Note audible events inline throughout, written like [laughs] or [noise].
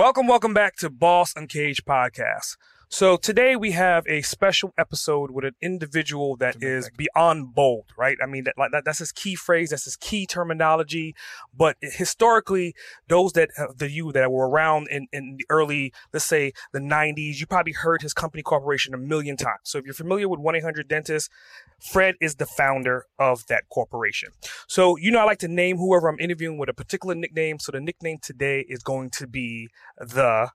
Welcome, welcome back to Boss Uncaged Podcast. So today we have a special episode with an individual that is beyond bold, right? I mean, that, like, that, that's his key phrase, that's his key terminology. But historically, those that uh, the you that were around in, in the early, let's say the 90s, you probably heard his company corporation a million times. So if you're familiar with 1 800 Dentist, Fred is the founder of that corporation. So, you know, I like to name whoever I'm interviewing with a particular nickname. So the nickname today is going to be the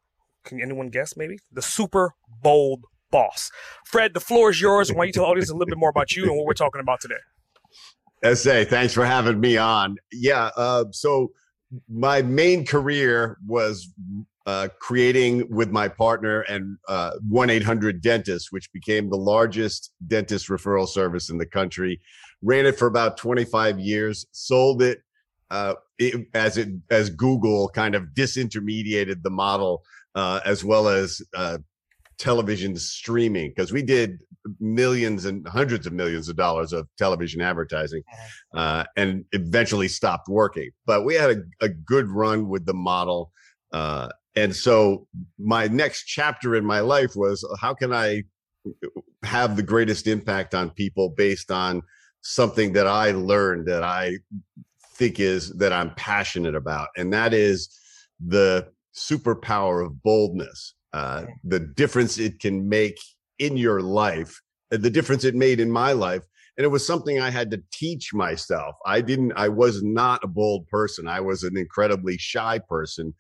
can anyone guess maybe? The super bold boss. Fred, the floor is yours. Why don't you tell the audience a little bit more about you and what we're talking about today? SA, thanks for having me on. Yeah, uh, so my main career was uh, creating with my partner and uh, 1 800 Dentist, which became the largest dentist referral service in the country. Ran it for about 25 years, sold it, uh, it as it as Google kind of disintermediated the model uh, as well as uh, television streaming because we did millions and hundreds of millions of dollars of television advertising uh, and eventually stopped working. But we had a, a good run with the model. Uh, and so my next chapter in my life was how can I have the greatest impact on people based on something that I learned that I think is that I'm passionate about. And that is the superpower of boldness, uh, the difference it can make in your life, uh, the difference it made in my life. And it was something I had to teach myself. I didn't, I was not a bold person. I was an incredibly shy person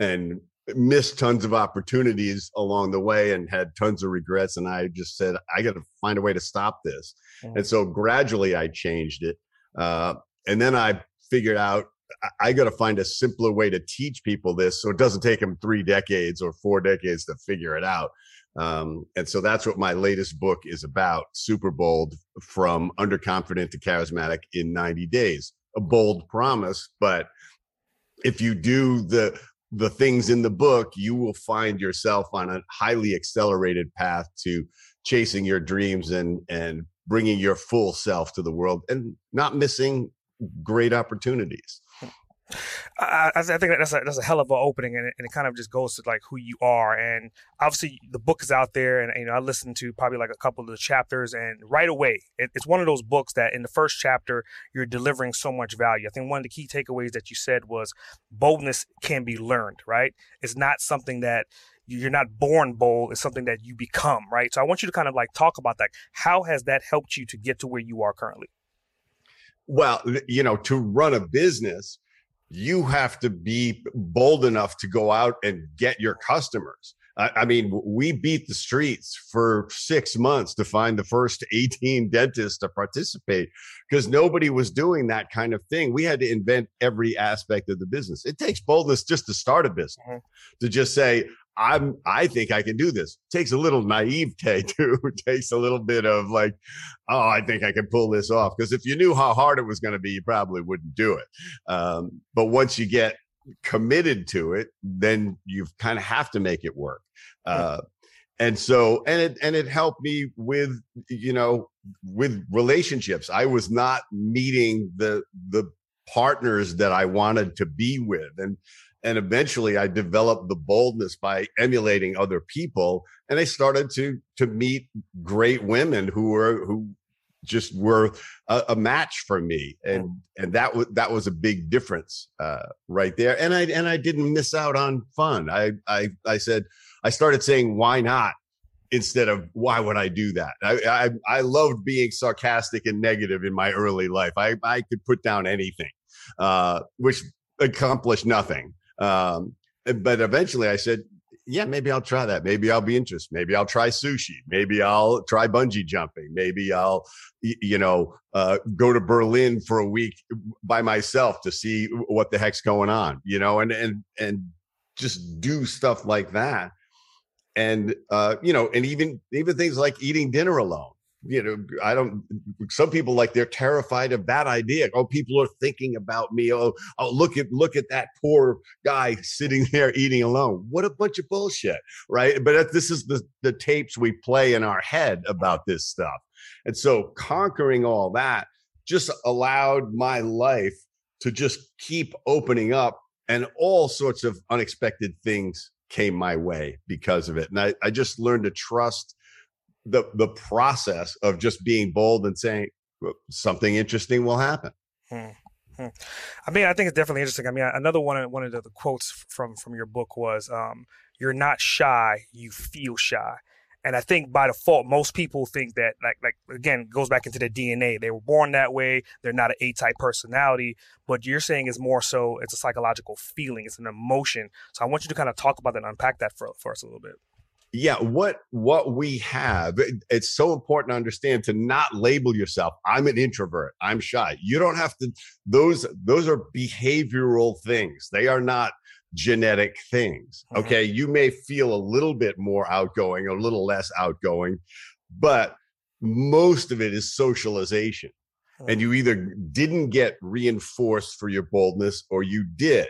and missed tons of opportunities along the way and had tons of regrets. And I just said, I got to find a way to stop this. Mm-hmm. And so gradually I changed it. Uh, and then I figured out I got to find a simpler way to teach people this so it doesn't take them three decades or four decades to figure it out. Um, and so that's what my latest book is about Super Bold from underconfident to charismatic in 90 days. A bold promise, but if you do the the things in the book, you will find yourself on a highly accelerated path to chasing your dreams and and bringing your full self to the world and not missing great opportunities. I, I, think that's a, that's a hell of an opening, and it, and it, kind of just goes to like who you are. And obviously, the book is out there, and you know I listened to probably like a couple of the chapters, and right away, it, it's one of those books that in the first chapter you're delivering so much value. I think one of the key takeaways that you said was boldness can be learned. Right? It's not something that you're not born bold; it's something that you become. Right? So I want you to kind of like talk about that. How has that helped you to get to where you are currently? Well, you know, to run a business you have to be bold enough to go out and get your customers. I, I, mean, we beat the streets for six months to find the first [laughs] 18 dentists to participate because nobody was doing that kind of thing. We had to invent every aspect of the business. It takes boldness just to start a business, mm-hmm. to just say, I'm I think I can do this. Takes a little naivete [laughs] too. Takes a little bit of like, oh, I think I can pull this off. Because if you knew how hard it was going to be, you probably wouldn't do it. Um, but once you get committed to it, then you kind of have to make it work. Uh, and so and it and it helped me with you know with relationships. I was not meeting the the partners that I wanted to be with. And and eventually I developed the boldness by emulating other people. And I started to, to meet great women who were, who just were a, a match for me. And, mm. and that was, that was a big difference, uh, right there. And I, and I didn't miss out on fun. I, I, I said, I started saying, why not? Instead of why would I do that? I, I, I loved being sarcastic and negative in my early life. I, I could put down anything, uh, which accomplished nothing. Um, but eventually I said, yeah, maybe I'll try that. Maybe I'll be interested. Maybe I'll try sushi. Maybe I'll try bungee jumping. Maybe I'll, you know, uh, go to Berlin for a week by myself to see what the heck's going on, you know, and, and, and just do stuff like that and uh you know and even even things like eating dinner alone you know i don't some people like they're terrified of that idea. Oh people are thinking about me. Oh, oh look at look at that poor guy sitting [laughs] there eating alone. What a bunch of bullshit right? But this is the the tapes we play in our head about this stuff. And so conquering all that just allowed my life to just keep opening up and all sorts of unexpected things came my way because of it. And i, I just learned to trust the the process of just being bold and saying something interesting will happen. Hmm. Hmm. I mean, I think it's definitely interesting. I mean, another one of one of the, quotes from from your book was, um, "You're not shy, you feel shy." And I think by default, most people think that, like, like again, goes back into their DNA. They were born that way. They're not an A-type personality. But you're saying is more so it's a psychological feeling. It's an emotion. So I want you to kind of talk about that and unpack that for, for us a little bit yeah what what we have it, it's so important to understand to not label yourself i'm an introvert i'm shy you don't have to those those are behavioral things they are not genetic things mm-hmm. okay you may feel a little bit more outgoing a little less outgoing but most of it is socialization mm-hmm. and you either didn't get reinforced for your boldness or you did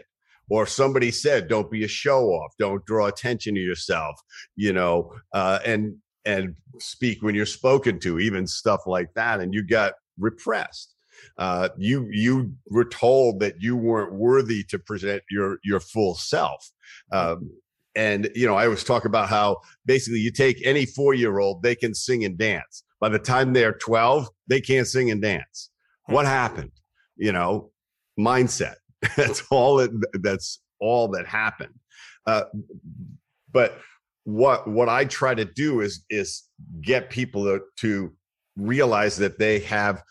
or somebody said don't be a show off don't draw attention to yourself you know uh, and and speak when you're spoken to even stuff like that and you got repressed. Uh, you you were told that you weren't worthy to present your your full self. Um, and you know i always talk about how basically you take any four year old they can sing and dance. By the time they're 12 they can't sing and dance. What happened? You know mindset [laughs] that's all it, that's all that happened. Uh, but what what I try to do is is get people to, to realize that they have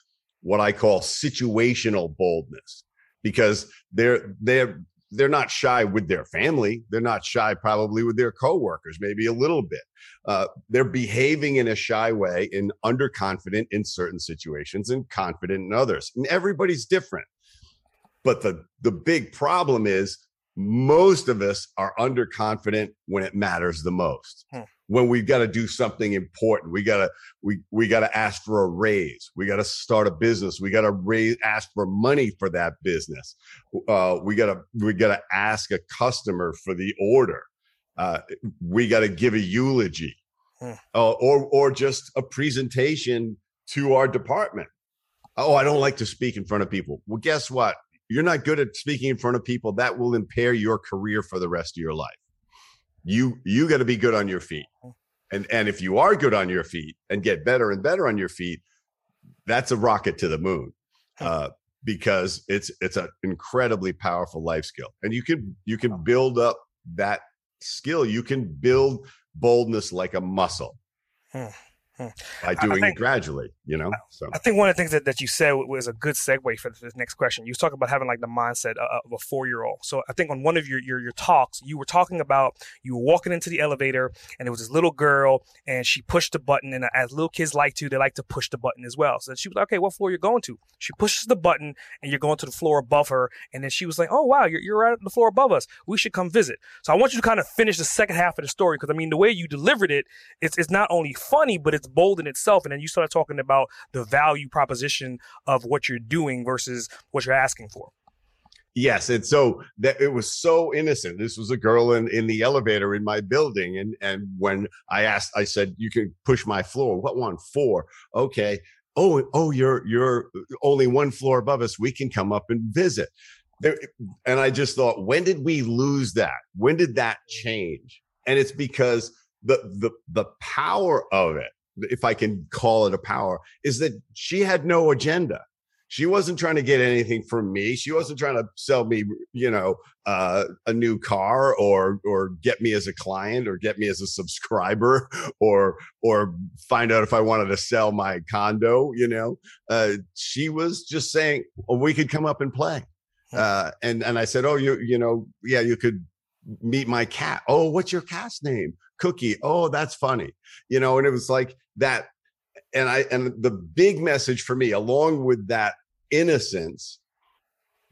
what I call situational boldness because they're they're they're not shy with their family. They're not shy probably with their coworkers, maybe a little bit. Uh, they're behaving in a shy way and underconfident in certain situations and confident in others. And everybody's different. But the the big problem is most of us are underconfident when it matters the most. Hmm. When we've got to do something important, we gotta we we gotta ask for a raise. We gotta start a business. We gotta raise ask for money for that business. Uh, we gotta we gotta ask a customer for the order. Uh, we gotta give a eulogy, hmm. uh, or or just a presentation to our department. Oh, I don't like to speak in front of people. Well, guess what? You're not good at speaking in front of people that will impair your career for the rest of your life. You you got to be good on your feet. And and if you are good on your feet and get better and better on your feet that's a rocket to the moon uh, because it's it's an incredibly powerful life skill. And you can you can build up that skill. You can build boldness like a muscle hmm. By doing think, it gradually, you know. So I think one of the things that, that you said was a good segue for this next question. You talk about having like the mindset of a four year old. So I think on one of your, your your talks, you were talking about you were walking into the elevator and there was this little girl and she pushed the button and as little kids like to, they like to push the button as well. So she was like, okay, what floor are you going to? She pushes the button and you're going to the floor above her. And then she was like, oh wow, you're you're right at the floor above us. We should come visit. So I want you to kind of finish the second half of the story because I mean the way you delivered it, it's it's not only funny but it's it's bold in itself. And then you started talking about the value proposition of what you're doing versus what you're asking for. Yes, and so that it was so innocent. This was a girl in, in the elevator in my building, and and when I asked, I said, "You can push my floor." What one? Four. Okay. Oh, oh, you're you're only one floor above us. We can come up and visit. And I just thought, when did we lose that? When did that change? And it's because the the the power of it if I can call it a power, is that she had no agenda. She wasn't trying to get anything from me. She wasn't trying to sell me, you know, uh, a new car or or get me as a client or get me as a subscriber [laughs] or or find out if I wanted to sell my condo. You know, uh, she was just saying well, we could come up and play. Uh, and and I said, oh, you you know, yeah, you could meet my cat. Oh, what's your cat's name? Cookie. Oh, that's funny. You know, and it was like that. And I, and the big message for me, along with that innocence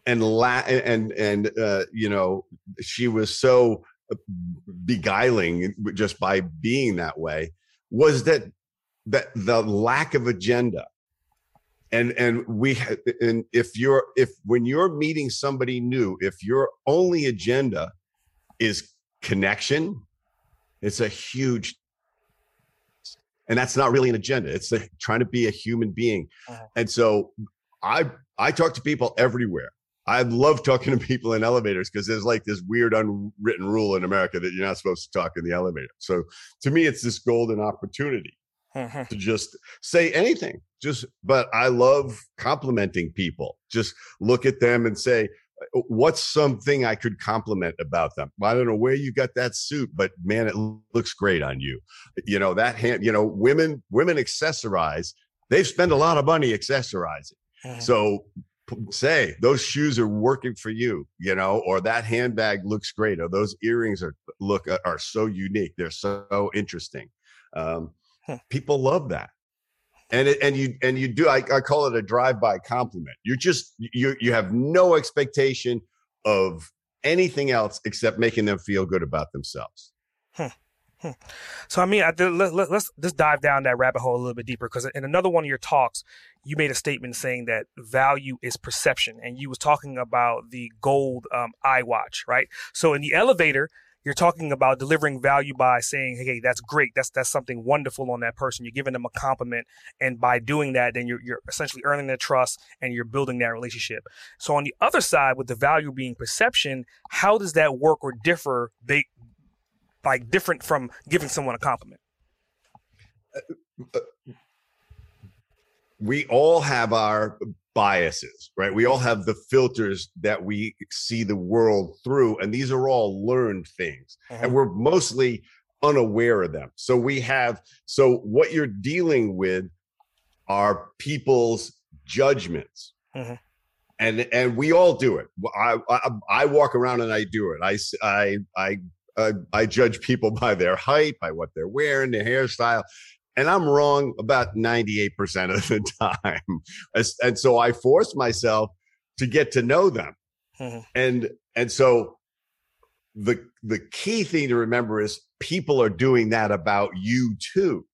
and la, and, and, uh, you know, she was so beguiling just by being that way was that that the lack of agenda and and we and if you're if when you're meeting somebody new if your only agenda is connection it's a huge and that's not really an agenda it's a, trying to be a human being uh-huh. and so i i talk to people everywhere I love talking to people in elevators because there's like this weird unwritten rule in America that you're not supposed to talk in the elevator. So to me, it's this golden opportunity [laughs] to just say anything. Just, but I love complimenting people. Just look at them and say, what's something I could compliment about them? I don't know where you got that suit, but man, it looks great on you. You know, that hand, you know, women, women accessorize. They've spent a lot of money accessorizing. Mm-hmm. So say those shoes are working for you you know or that handbag looks great or those earrings are look uh, are so unique they're so interesting um, huh. people love that and it, and you and you do I, I call it a drive-by compliment you're just you you have no expectation of anything else except making them feel good about themselves huh. Hmm. So I mean, I, let, let, let's just dive down that rabbit hole a little bit deeper because in another one of your talks, you made a statement saying that value is perception, and you was talking about the gold um, watch, right? So in the elevator, you're talking about delivering value by saying, "Hey, that's great. That's that's something wonderful on that person." You're giving them a compliment, and by doing that, then you're you're essentially earning their trust and you're building that relationship. So on the other side, with the value being perception, how does that work or differ? They like different from giving someone a compliment? Uh, uh, we all have our biases, right? We all have the filters that we see the world through, and these are all learned things, uh-huh. and we're mostly unaware of them. So we have, so what you're dealing with are people's judgments. Uh-huh and and we all do it. I, I, I walk around and I do it. I I I uh, I judge people [laughs] by their height, by what they're wearing, their hairstyle. And I'm wrong about 98% of the [laughs] time. and so I force myself to get to know them. Mm-hmm. And and so the the key thing to remember is people are doing that about you too.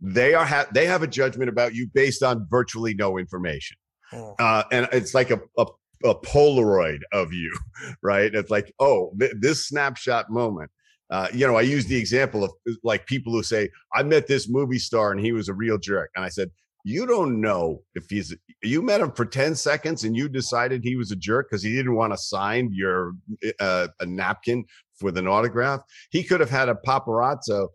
They are ha- they have a judgment about you based on virtually no information. Mm. Uh, and it's like a, a a Polaroid of you, [laughs] right? It's like, oh, th- this snapshot moment. Uh, you know, I use the example of like people who say, I met this movie star and he was a real jerk. And I said, you don't know if he's, you met him for 10 seconds and you decided he was a jerk because he didn't want to sign your, uh, a napkin with an autograph. He could have had a paparazzo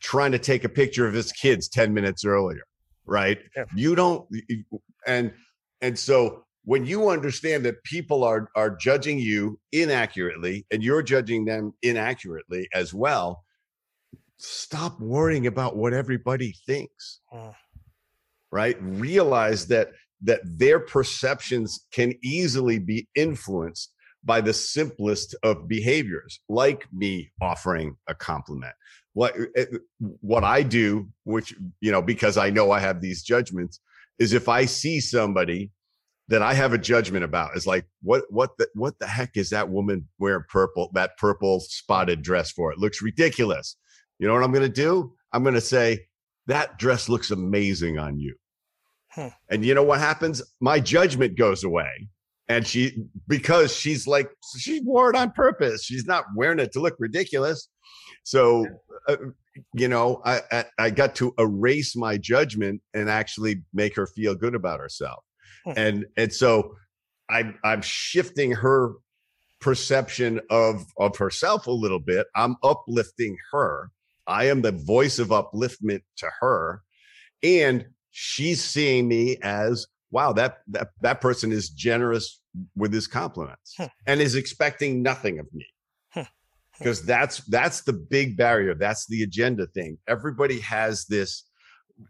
trying to take a picture of his kids 10 minutes earlier, right? Yeah. You don't, and, and so when you understand that people are are judging you inaccurately and you're judging them inaccurately as well stop worrying about what everybody thinks. Uh. right? Realize that that their perceptions can easily be influenced by the simplest of behaviors like me offering a compliment. What eh, eh, what i do which you know because i know i have these judgments is if i see somebody that I have a judgment about is like what what the what the heck is that woman wearing purple that purple spotted dress for? It looks ridiculous. You know what I'm going to do? I'm going to say that dress looks amazing on you. Huh. And you know what happens? My judgment goes away. And she because she's like she wore it on purpose. She's not wearing it to look ridiculous. So uh, you know, I, I I got to erase my judgment and actually make her feel good about herself. Hmm. and and so I'm I'm shifting her perception of of herself a little bit. I'm uplifting her. I am the voice of upliftment to her, and she's seeing me as wow that that that person is generous with his compliments huh. Hmm. and is expecting nothing of me because huh. that's that's the big barrier that's the agenda thing everybody has this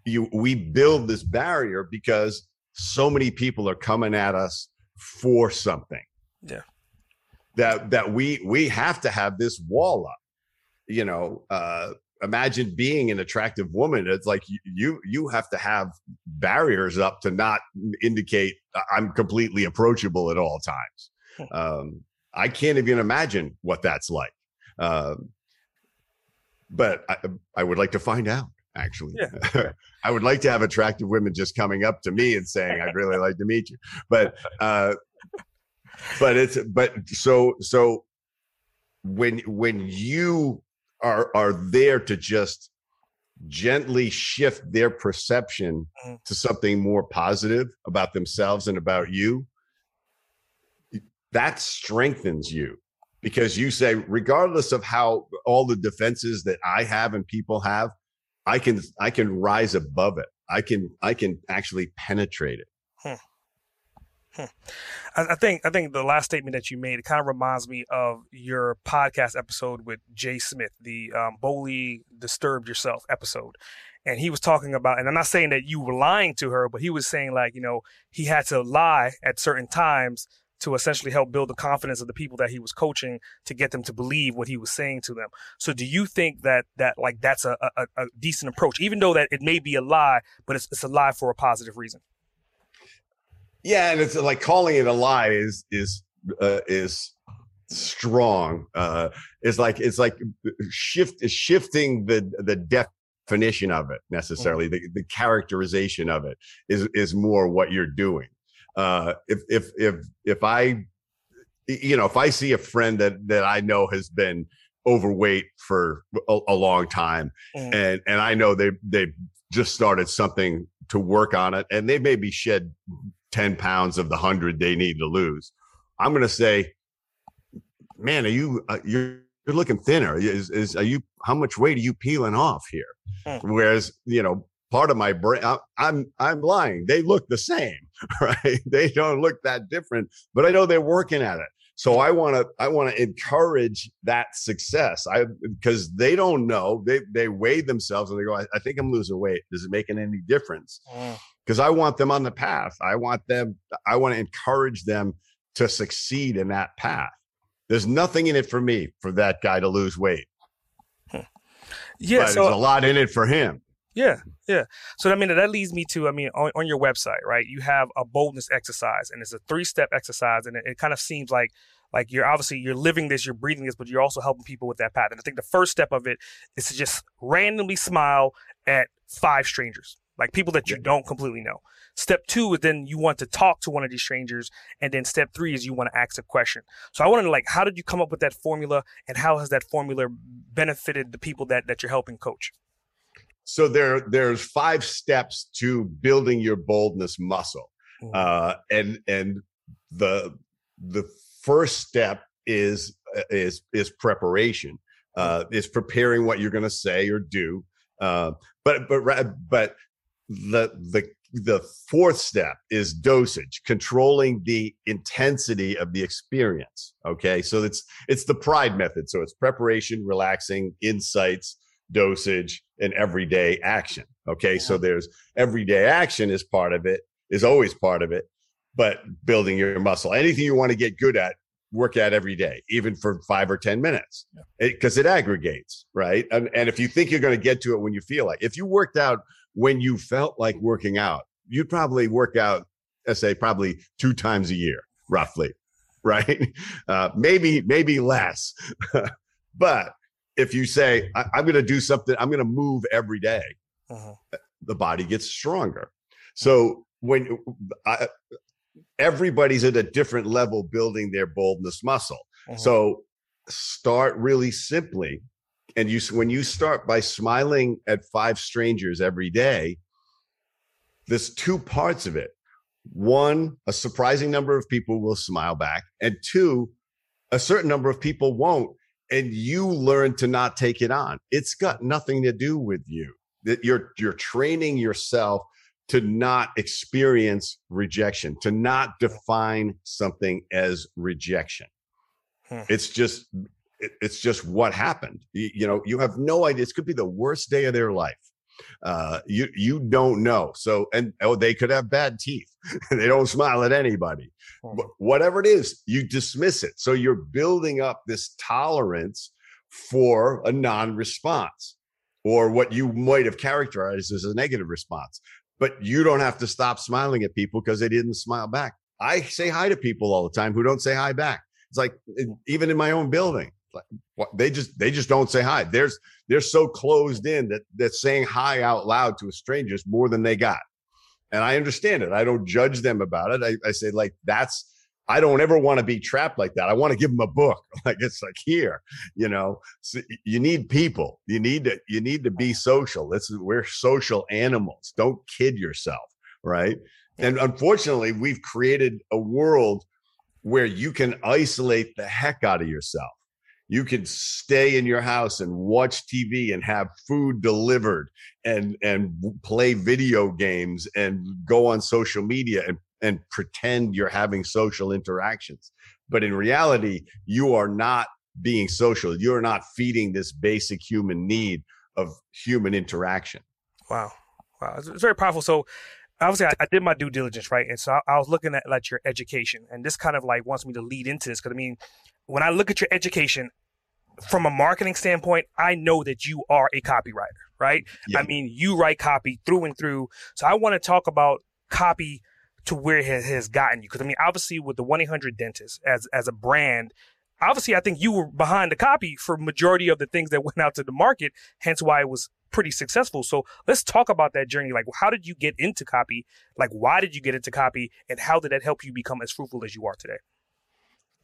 you we build this barrier because so many people are coming at us for something. Yeah. That that we we have to have this wall up. You know, uh imagine being an attractive woman. It's like you you have to have barriers up to not indicate I'm completely approachable at all times. Hmm. Um I can't even imagine what that's like. Um, but I, I would like to find out actually. Yeah. [laughs] I would like to have attractive women just coming up to me and saying, I'd really like to meet you. But, uh, but it's, but so, so when, when you are, are there to just gently shift their perception mm-hmm. to something more positive about themselves and about you, that strengthens you because you say, regardless of how all the defenses that I have and people have, I can I can rise above it. I can I can actually penetrate it. Hmm. Hmm. I, I, think I think the last statement that you made it kind of reminds me of your podcast episode with Jay Smith, the um, Boldly Disturbed Yourself episode, and he was talking about. And I'm not saying that you were lying to her, but he was saying like you know he had to lie at certain times to essentially help build the confidence of the people that he was coaching to get them to believe what he was saying to them. So do you think that that like that's a, a, a decent approach, even though that it may be a lie, but it's, it's a lie for a positive reason? Yeah, and it's like calling it a lie is is uh, is strong. Uh, it's like it's like shift shifting the the definition of it necessarily. Mm-hmm. The the characterization of it is is more what you're doing uh, if if if if I, you know, if I see a friend that that I know has been overweight for a, a long time, mm. and and I know they they just started something to work on it, and they maybe shed ten pounds of the hundred they need to lose, I'm going to say, man, are you uh, you're you're looking thinner. Is, is are you how much weight are you peeling off here? Hmm. Whereas you know part of my brain I, i'm i'm lying they look the same [laughs] right? They don't look that different but i know they're working at it. So i want to i want to encourage that success. I because they don't know. They they weigh themselves and they go I, I think i'm losing weight. Is it making any difference? Because mm. i want them on the path. I want them i want to encourage them to succeed in that path. There's nothing in it for me for that guy to lose weight. Yeah but so, there's a lot in it for him yeah, yeah. So I mean that leads me to I mean on, on your website, right? You have a boldness exercise, and it's a three step exercise, and it, it kind of seems like like you're obviously you're living this, you're breathing this, but you're also helping people with that path. And I think the first step of it is to just randomly smile at five strangers, like people that you don't completely know. Step two is then you want to talk to one of these strangers, and then step three is you want to ask a question. So I want to know, like, how did you come up with that formula, and how has that formula benefited the people that that you're helping coach? So there there's five steps to building your boldness muscle. Mm. uh, and and the the first step is uh, is is preparation. Uh, mm. is preparing what you're going to say or do. Uh, but but but the the the fourth step is dosage controlling the intensity of the experience okay? So it's it's the pride method. So it's preparation relaxing insights dosage, and everyday action. Okay. Yeah. So there's everyday action is part of it, is always part of it, but building your muscle, anything you want to get good at, work at every day, even for five or 10 minutes, because yeah. it, it, aggregates. Right. And, and if you think you're going to get to it when you feel like, if you worked out when you felt like working out, you'd probably work out, let's say, probably two times a year, roughly. [laughs] Right. Uh, maybe, maybe less. [laughs] but if you say I, am going to do something, I'm going to move every day, uh-huh. the body gets stronger. So when I, everybody's at a different level building their boldness muscle. Uh-huh. So start really simply. And you, when you start by smiling at five strangers every day, there's two parts of it. One, a surprising number of people will smile back. And two, a certain number of people won't and you learn to not take it on. It's got nothing to do with you. That you're you're training yourself to not experience rejection, to not define something as rejection. Hmm. It's just it's just what happened. You, you, know, you have no idea. This could be the worst day of their life. Uh, you you don't know. So and oh, they could have bad teeth. [laughs] they don't smile at anybody. Hmm. Whatever it is, you dismiss it. So you're building up this tolerance for a non-response or what you might have characterized as a negative response. But you don't have to stop smiling at people because they didn't smile back. I say hi to people all the time who don't say hi back. It's like even in my own building, they just they just don't say hi. There's they're so closed in that that saying hi out loud to a stranger is more than they got. And I understand it. I don't judge them about it. I, I say like that's I don't ever want to be trapped like that. I want to give them a book. [laughs] Like it's like here, you know, so you need people. You need to you need to be social. This is we're social animals. Don't kid yourself, right? And unfortunately, we've created a world where you can isolate the heck out of yourself. You can stay in your house and watch TV and have food delivered and and play video games and go on social media and and pretend you're having social interactions. But in reality, you are not being social. You're not feeding this basic human need of human interaction. Wow. Wow. It's, it's very powerful. So, obviously, I, I, did my due diligence, right? And so I, I, was looking at like your education, and this kind of like wants me to lead into this because I mean, when I look at your education, from a marketing standpoint, I know that you are a copywriter, right? Yeah. I mean, you write copy through and through. So I want to talk about copy to where it has gotten you. Because I mean, obviously, with the one eight hundred dentist as as a brand, obviously, I think you were behind the copy for majority of the things that [laughs] went out to the market. Hence, why it was pretty successful. So let's talk about that journey. Like, how did you get into copy? Like, why did you get into copy, and how did that help you become as fruitful as you are today?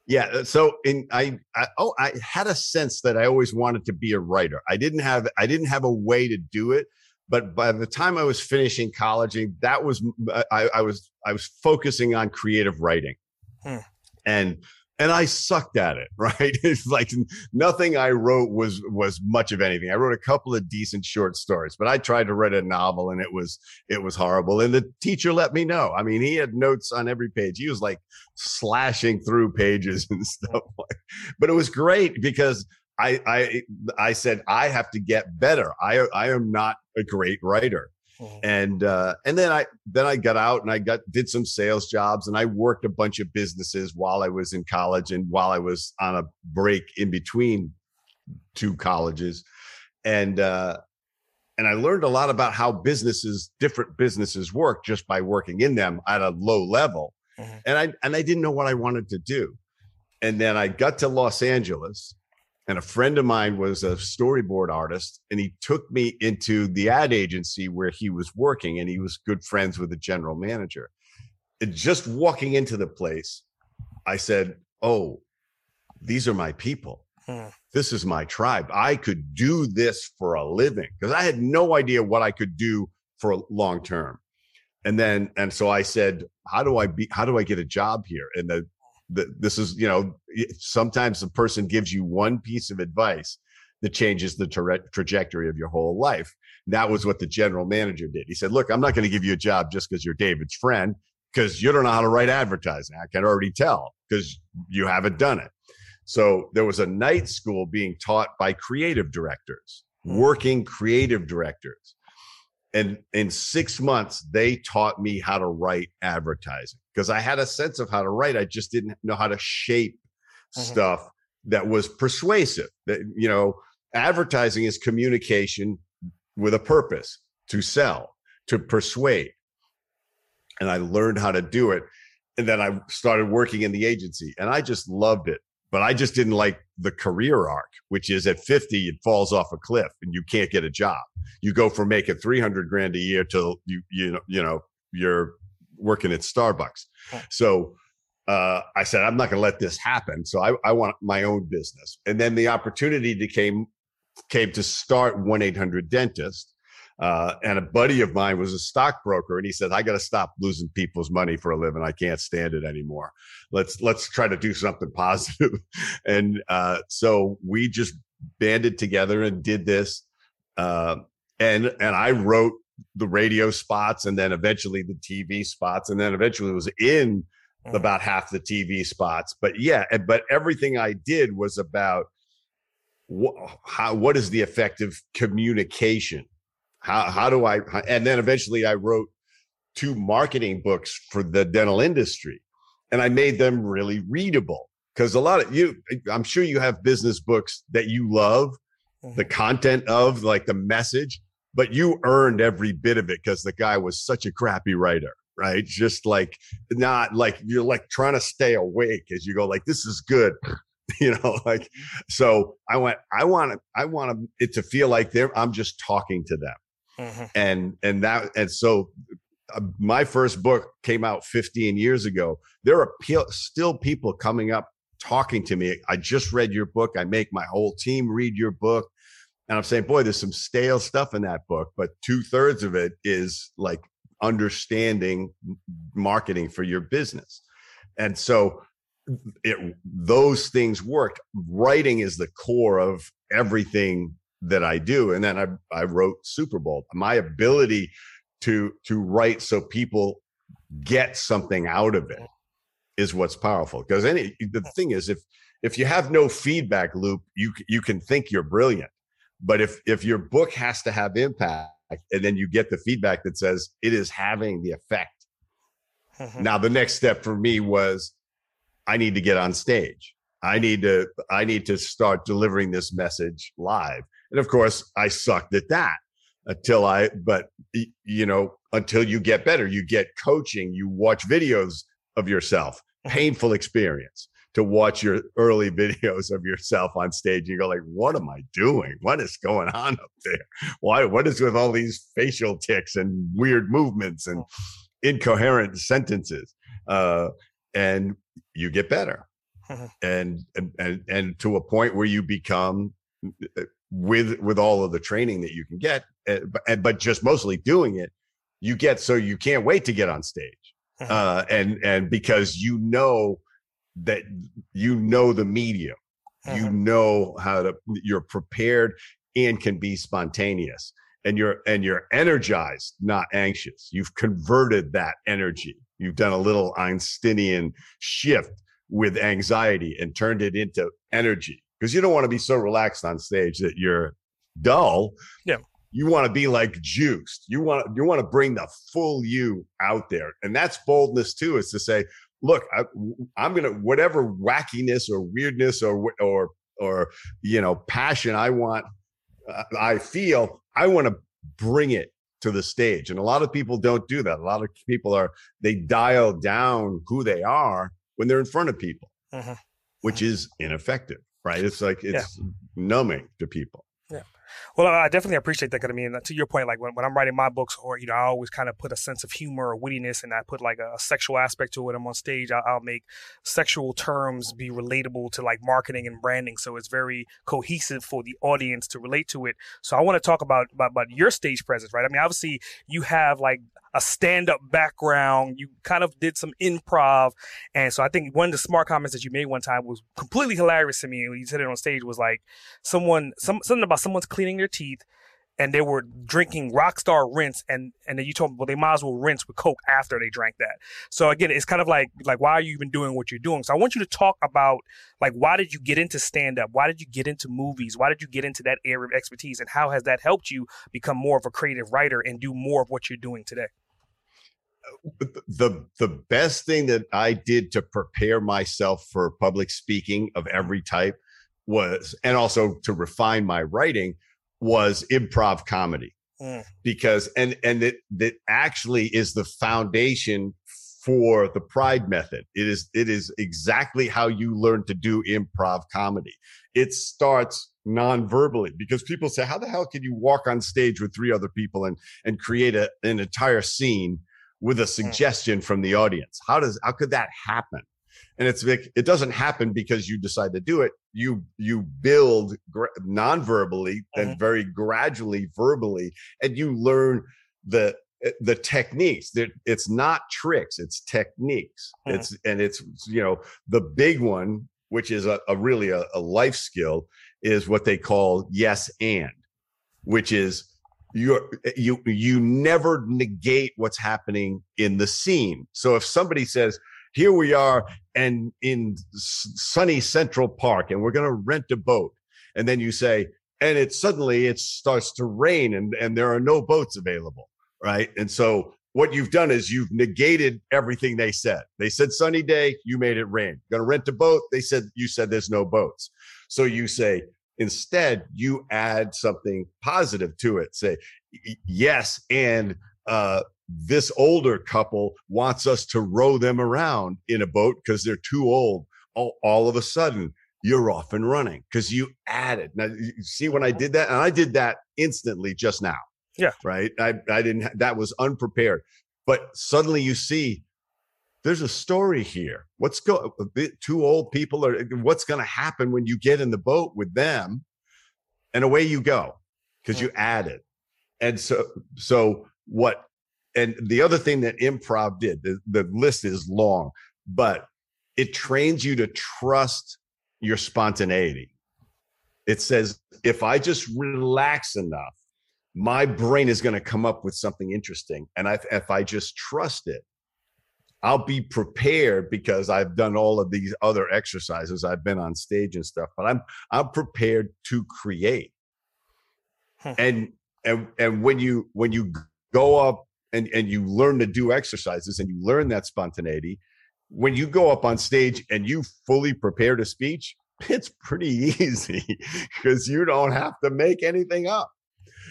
Yeah. Uh, so in I, I oh I had a sense that I always wanted to be a writer. I didn't have I didn't have a way to do it but by the time I was finishing college, that was I, I was I was focusing on creative writing, hmm. and and I sucked at it. [laughs] Right, it's like nothing I wrote was was much of anything. I wrote a couple of decent short stories, but I tried to write a novel, and it was it was horrible. And the teacher let me know. I mean, he had notes on every page. He was like slashing through pages [laughs] and stuff. But it was great because I I I said I have to get better. I I am not a great writer. Mm-hmm. And uh, and then I then I got out and I got did some sales jobs and I worked a bunch of businesses while I was in college and while I was on a break in between two colleges, and uh, and I learned a lot about how businesses different businesses work just by working in them at a low level, mm-hmm. and I and I didn't know what I wanted to do, and then I got to Los Angeles and a friend of mine was a storyboard artist and he took me into the ad agency where he was working and he was good friends with the general manager. And just walking into the place i said oh these are my people. Hmm. this is my tribe. I could do this for a living. Because i had no idea what i could do for long term. And then and so i said how do i be how do i get a job here? And the, the this is you know sometimes a person gives you one piece of advice that changes the tra- trajectory of your whole life. That was what the general manager did. He said look i'm not going to give you a job just because you're david's friend because you don't know how to write advertising. I can already tell because you haven't done it. So there was a night school being taught by creative directors hmm. working creative directors. And in six months they taught me how to write advertising because i had a sense of how to write. I just didn't know how to shape mm-hmm. stuff that was persuasive that you know advertising is communication with a purpose to sell to persuade and i learned how to do it and then i started working in the agency and i just loved it but I just didn't like the career arc, which is at 50, it falls off a cliff and you can't get a job. You go from making 300 grand a year to you, you know, you know, you're working at Starbucks. So, uh, I said, I'm not going to let this happen. So I, I want my own business. And then the opportunity came, came to start 1-800 dentist uh, and a buddy of mine was a stockbroker, and he said, "I got to stop losing people's money for a living. I can't stand it anymore. Let's let's try to do something [laughs] positive." and uh, so we just banded together and did this. Uh, and and I wrote the radio spots, and then eventually the TV spots, and then eventually was in mm. about half the TV spots. But yeah, but everything I did was about what, how, what is the effective communication how how do I? And then eventually, I wrote two marketing books for the dental industry, and I made them really readable because a lot of you, I'm sure you have business books that you love, mm-hmm. the content of like the message, but you earned every bit of it because the guy was such a crappy writer right? Just like not like you're like trying to stay awake as you go, like, this is good. [laughs] you know, [laughs] like, so I went, I want to, I want it to feel like they're, I'm just talking to them. Mm-hmm. And, and that, and so uh, my first book came out 15 years ago. There are still people coming up talking to me. I just read your book. I make my whole team read your book. And I'm saying, boy, there's some stale stuff in that book, but two thirds of it is like understanding marketing for your business. And so it, those things worked. Writing is the core of everything that I do. And then I, I wrote Super Bold. My ability to to write so people get something out of it is what's powerful. Because any the thing is, if if you have no feedback loop, you you can think you're brilliant. But if if your book has to have impact, and then you get the feedback that says it is having the effect. Mm-hmm. Now the next step for me was I need to get on stage. I need to I need to start delivering this message live. And of course, I sucked at that until I but you know, until you get better, you get coaching, you watch videos of yourself. Mm-hmm. Painful experience to watch your early videos of yourself on stage. You go like, what am I doing? What is going on up there? Why? What is with all these facial ticks and weird movements and [laughs] incoherent sentences? Uh, and you get better, [laughs] and, and and to a point where you become uh, with with all of the training that you can get, uh, but, but just mostly doing it, you get so you can't wait to get on stage. Uh, and and because you know that you know the medium. You uh-huh. know how to you're prepared and can be spontaneous. And you're and you're energized not anxious. You've converted that energy. You've done a little einsteinian shift with anxiety and turned it into energy. Because you don't want to be so relaxed on stage that you're dull. Yeah. You want to be like juiced. You want you want to bring the full you out there. And that's boldness too is to say look, I, am gonna whatever wackiness or weirdness or or or you know passion I want, uh, I feel I want to bring it to the stage, and a lot of people don't do that. A lot of people are they dial down who they are when they're in front of people, mm-hmm. which is ineffective, right? It's like it's yeah. numbing to people. Well, I definitely appreciate that. Cause I mean, uh, to your point, like when, when I'm writing my books, or you know, I always kind of put a sense of humor or wittiness, and I put like a, a sexual aspect to it. I'm on stage, I'll, I'll, make sexual terms be relatable to like marketing and branding, so it's very cohesive for the audience to relate to it. So I want to talk about, about about your stage presence, right? I mean, obviously you have like a stand up background. You kind of did some improv. And so I think one of the smart comments that you made one time was completely hilarious to me. When you said it on stage was like someone, some, something about someone's cleaning their teeth and they were drinking Rockstar rinse, and and then you told them, well, they might as well rinse with Coke after they drank that. So again, it's kind of like like why are you even doing what you're doing? So I want you to talk about like why did you get into stand up? Why did you get into movies? Why did you get into that area of expertise, and how has that helped you become more of a creative writer and do more of what you're doing today? The the best thing that I did to prepare myself for public speaking of every type was, and also to refine my writing, was improv comedy. Mm. Because and and it that actually is the foundation for the pride method. It is it is exactly how you learn to do improv comedy. It starts non-verbally because people say how the hell can you walk on stage with three other people and and create a, an entire scene with a mm. suggestion from the audience. How does how could that happen? And it's like it doesn't happen because you decide to do it. You you build gra- non-verbally mm-hmm. and very gradually verbally, and you learn the the techniques that it's not tricks it's techniques mm-hmm. it's and it's you know the big one which is a, a really a, a life skill is what they call yes and which is you you you never negate what's happening in the scene. So if somebody says, "Here we are," and in sunny Central Park, and we're going to rent a boat, and then you say, and it suddenly it starts to rain, and and there are no boats available, right? And so what you've done is you've negated everything they said. They said sunny day, you made it rain. Going to rent a boat, they said you said there's no boats. So you say Instead, you add something positive to it. Say, yes, and uh, this older couple wants us to row them around in a boat because they're too old. All, all of a sudden, you're off and running because you added. Now, you see when I did that, and I did that instantly just now. Yeah. Right. I, I didn't, that was unprepared. But suddenly you see there's a story here. What's go two old people are what's going to happen when you get in the boat with them and away you go because you mm-hmm. added. And so, so what, and the other thing that improv did, the, the list is long, but it trains you to trust your spontaneity. It says, if I just relax enough, my brain is going to come up with something interesting. And I, if I just trust it, I'll be prepared because I've done all of these other exercises. I've been on stage and stuff, but I'm I'm prepared to create. Hmm. And and and when you when you go up and and you learn to do exercises and you learn that spontaneity, when you go up on stage and you fully prepared a speech, [laughs] it's pretty easy [laughs] because you don't have to make anything up.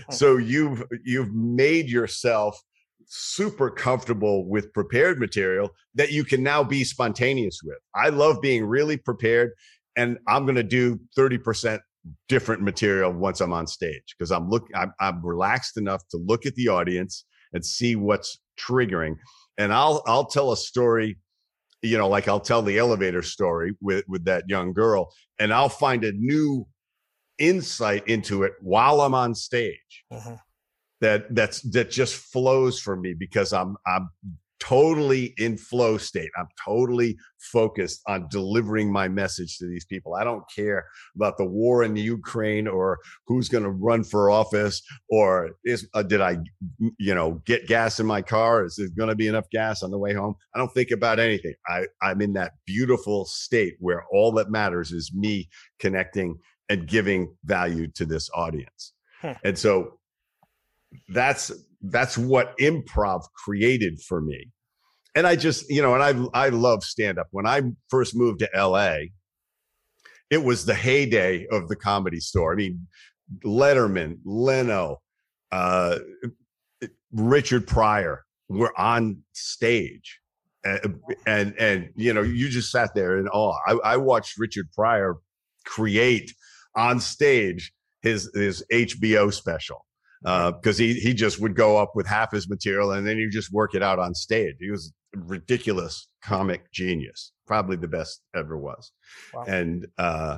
So you've you've made yourself super comfortable with prepared material that you can now be spontaneous with. I love being really prepared and I'm going to do 30% different material once I'm on stage because I'm look I'm, I'm relaxed enough to look at the audience and see what's triggering and I'll I'll tell a story you know, like I'll tell the elevator story with with that young girl, and I'll find a new insight into it while I'm on stage. Uh-huh. That that's that just flows for me because I'm I'm totally in flow state. I'm totally focused on delivering my message to these people. I don't care about the war in the Ukraine or who's going to run for office or is uh, did I you know get gas in my car? Is there going to be enough gas on the way home? I don't think about anything. I I'm in that beautiful state where all that matters is me connecting and giving value to this audience. Huh. And so that's that's what improv created for me. And I just, you know, and I I love stand up. When I first moved to LA, it was the heyday of the comedy store. I mean, Letterman, Leno, uh, Richard Pryor were on stage. And, and, and you know you just sat there in awe. I, I watched Richard Pryor create on stage his his HBO special because uh, he he just would go up with half his material and then he just work it out on stage. He was ridiculous comic genius, probably the best ever was, wow. and uh,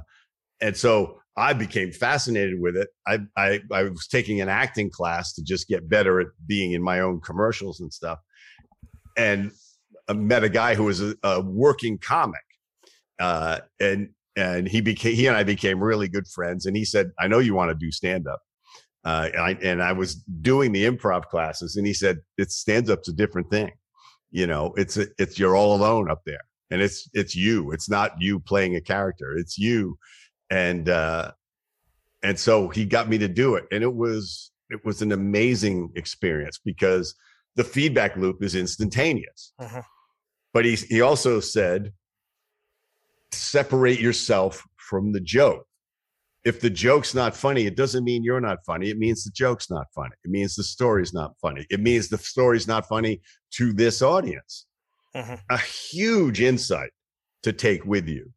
and so I became fascinated with it. I, I I was taking an acting class to just get better at being in my own commercials and stuff, and I met a guy who was a, a working comic, uh, and and he became he and I became really good friends. And he said, "I know you want to do stand up." Uh, and, I, and I was doing the improv classes, and he said, "It stands up's a different thing. You know, it's it's you're all alone up there, and it's it's you. It's not you playing a character. It's you." And uh, and so he got me to do it, and it was it was an amazing experience because the feedback loop is instantaneous. Uh-huh. But he he also said, separate yourself from the joke if the joke's not funny, it doesn't mean you're not funny. It means the joke's not funny. It means the story's not funny. It means the story's not funny to this audience. Mm-hmm. A huge insight to take with you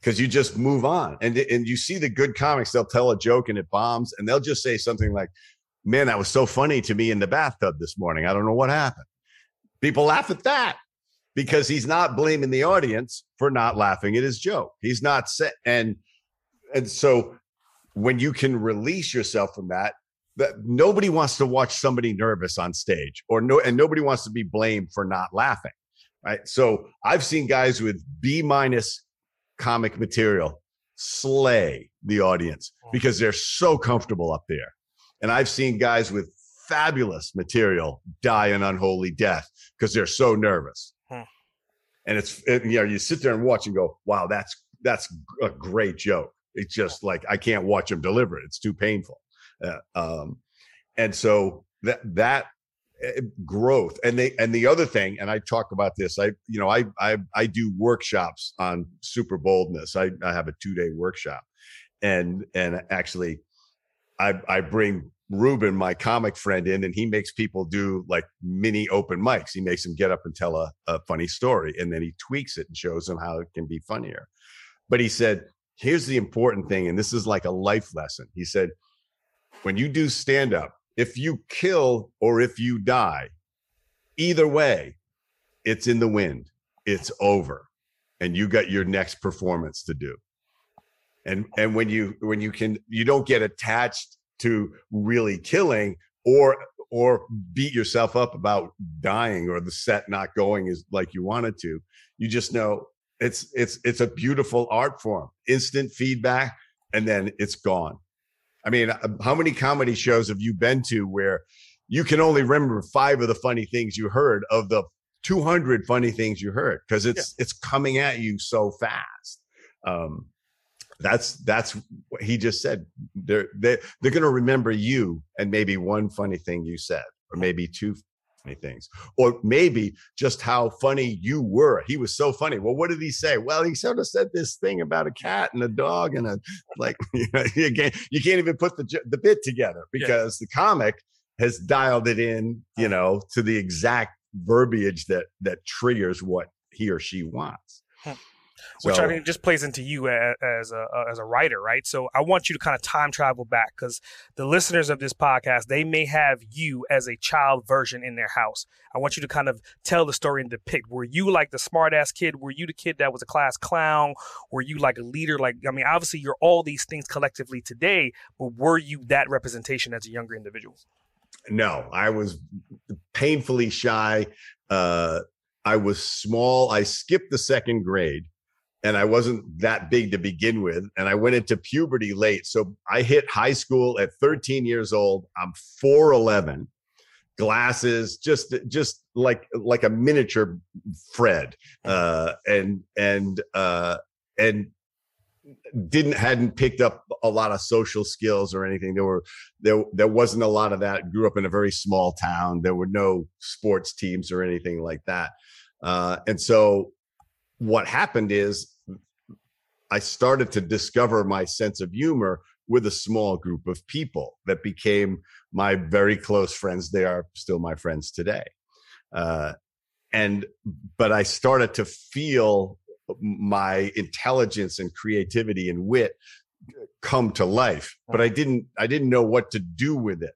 because you just move on. And, and you see the good comics, they'll tell a joke and it bombs, and they'll just say something like, Man, that was so funny to me in the bathtub this morning. I don't know what happened. People laugh at that because he's not blaming the audience for not laughing at his joke. He's not set. And and so when you can release yourself from that, that nobody wants to watch somebody nervous on stage or no and nobody wants to be blamed for not laughing right so i've seen guys with b minus comic material slay the audience oh. because they're so comfortable up there and i've seen guys with fabulous material die an unholy death because they're so nervous huh. and it's it, you know you sit there and watch and go wow that's that's a great joke it's just like I can't watch him deliver it. It's too painful. Uh, um, and so that that uh, growth and they and the other thing and i talk about this i you know i i, I do workshops on super boldness. I, I have a two day workshop. And and actually i i bring ruben my comic friend in and he makes people do like mini open mics. He makes them get up and tell a, a funny story and then he tweaks it and shows them how it can be funnier. But he said here's the important thing, and this is like a life lesson. He said, when you do stand up, if you kill or if you die, either way, it's in the wind. It's over. And you got your next performance to do. And and when you when you can you don't get attached to really killing or or beat yourself up about dying or the set not going as like you wanted to. You just know it's it's it's a beautiful art form. Instant feedback and then it's gone. I mean, uh, how many comedy shows have you been to where you can only remember five of the funny things you heard of the 200 funny things you heard because it's yeah. it's coming at you so fast. Um, that's that's what he just said. They're they, they're going to remember you and maybe one funny thing you said, or maybe two funny things, or maybe just how funny you were. He was so funny. Well, what did he say? Well, he sort of said this thing about a cat and a dog and a like. [laughs] You, know, you can't you can't even put the the bit together because yeah. the comic has dialed it in, you uh-huh. know, to the exact verbiage that that triggers what he or she wants. Which so, I mean just plays into you as, as a as a writer, right? So I want you to kind of time travel back because the listeners of this podcast they may have you as a child version in their house. I want you to kind of tell the story and depict. Were you like the smart ass kid? Were you the kid that was a class clown? Were you like a leader? Like I mean, obviously you're all these things collectively today, but were you that representation as a younger individual? No, I was painfully shy. Uh, I was small. I skipped the second grade and I wasn't that big to begin with. And I went into puberty late. So I hit high school at 13 years old. I'm 4'11, glasses, just just like like a miniature Fred. Uh, and and uh, and didn't hadn't picked up a lot of social skills or anything. There were there there wasn't a lot of that. Grew up in a very small town. There were no sports teams or anything like that. Uh, and so what happened is I started to discover my sense of humor with a small group of people that became my very close friends. They are still my friends today. Uh, and, but I started to feel my intelligence and creativity and wit come to life, but I didn't, I didn't know what to do with it.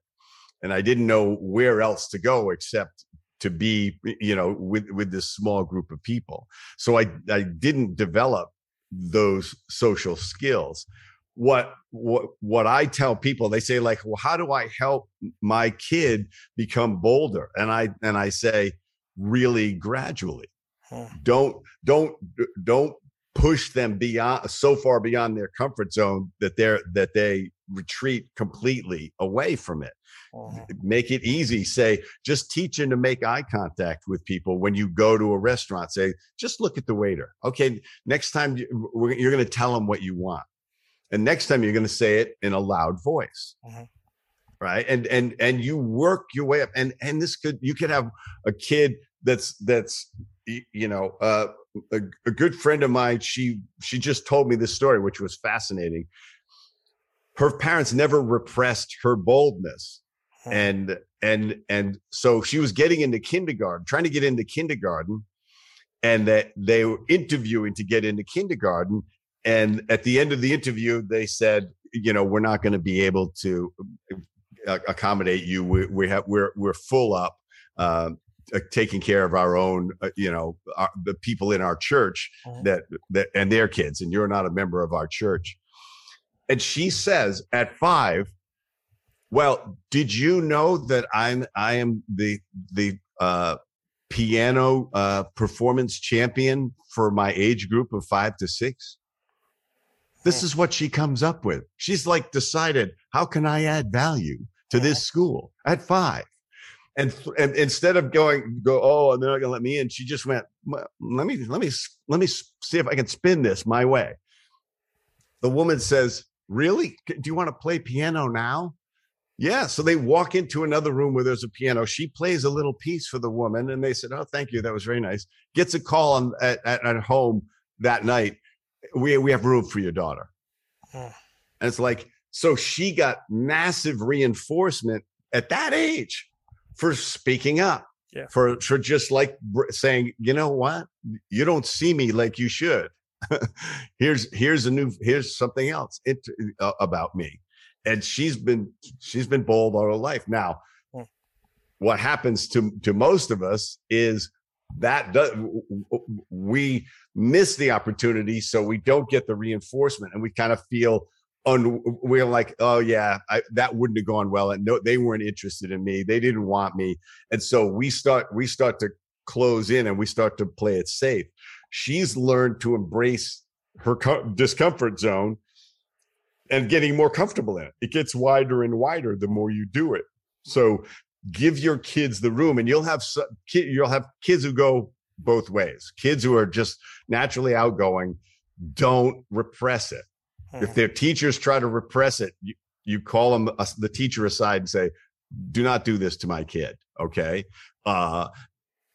And I didn't know where else to go except to be you know with with this small group of people. So i i didn't develop those social skills. What what what i tell people they say like well how do i help my kid become bolder? And i and i say really gradually. Huh. don't don't don't push them beyond so far beyond their comfort zone that they're that they retreat completely away from it uh-huh. Make it easy. Say, just teach him to make eye contact with people when you go to a restaurant. Say, just look at the waiter. Okay, next time you're going to tell him what you want, and next time you're going to say it in a loud voice. Uh-huh. Right, and and and you work your way up, and and this could you could have a kid that's that's you know uh, a, a good friend of mine. She she just told me this story, which was fascinating her parents never repressed her boldness and and and so she was getting into kindergarten trying to get into kindergarten and that they were interviewing to get into kindergarten and at the end of the interview they said you know we're not going to be able to uh, accommodate you. We, we have we're we're full up uh, uh, taking care of our own uh, you know our, the people in our church that that and their kids and you're not a member of our church. And she says at five well, did you know that I'm I am the the uh, piano uh, performance champion for my age group of five to six? This hmm. is what she comes up with. She's like decided, how can I add value to this school at five? And, and instead of going, go, oh, and they're not gonna let me in, she just went, well, let me, let me, let me see if I can spin this my way. The woman says, really? Do you want to play piano now? Yeah. So they walk into another room where there's a piano. She plays a little piece for the woman, and they said, "Oh, thank you. That was very nice." Gets a call on, at, at, at home that night. We we have room for your daughter, and it's like so she got massive reinforcement at that age for speaking up. Yeah. For for just like saying, you know what, you don't see me like you should. [laughs] here's here's a new here's something else it, uh, about me and she's been she's been bold all her life. Now hmm. what happens to to most of us is that does, we miss the opportunity so we don't get the reinforcement and we kind of feel un, we're like oh yeah I, that wouldn't have gone well and no they weren't interested in me. They didn't want me. And so we start we start to close in and we start to play it safe. She's learned to embrace her co- discomfort zone and getting more comfortable in it. It gets wider and wider the more you do it. So give your kids the room and you'll have you'll have kids who go both ways. Kids who are just naturally outgoing don't repress it. If hmm. their teachers try to repress it you, you call them uh, the teacher aside and say do not do this to my kid okay? Uh,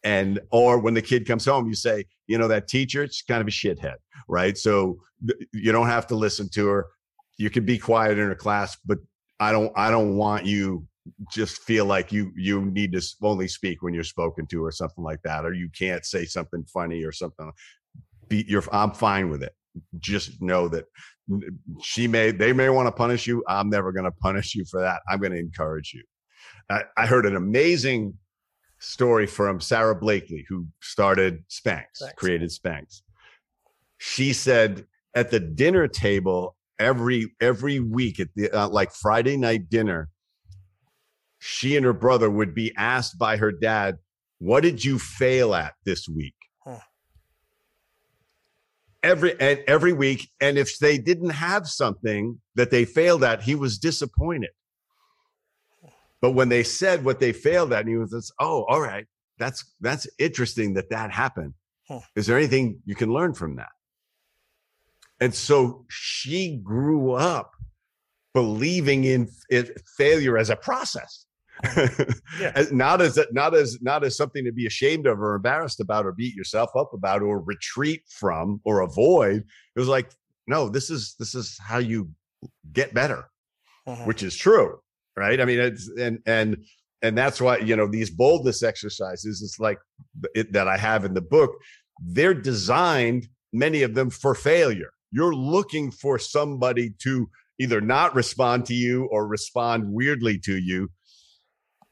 and or when the kid comes home you say you know that teacher it's kind of a shithead right? So th- you don't have to listen to her you can be quiet in a class but i don't i don't want you just feel like you you need to only speak when you're spoken to or something like that or you can't say something funny or something. Be you're i'm fine with it. Just know that she may they may want to punish you. I'm never going to punish you for that. I'm going to encourage you. I, I, heard an amazing story from Sara blakely who started spanx Thanks. created spanx. She said at the dinner table every every week at the uh, like friday night dinner she and her brother would be asked by her dad, What did you fail at this week? Huh. Every and every week. And if they didn't have something that they failed at, he was disappointed. But when they said what they failed at, and he was, oh, all right, that's that's interesting that that happened. Huh. Is there anything you can learn from that? And so she grew up believing in it, failure as a process [laughs] yeah. not as not as not as something to be ashamed of or embarrassed about or beat yourself up about or retreat from or avoid. It was like, no, this is this is how you get better, uh-huh. which is true, right? I mean, it's and and and that's why you know these boldness exercises is like it, that I have in the book. They're designed, many of them, for failure. You're looking for somebody to either not respond to you or respond weirdly to you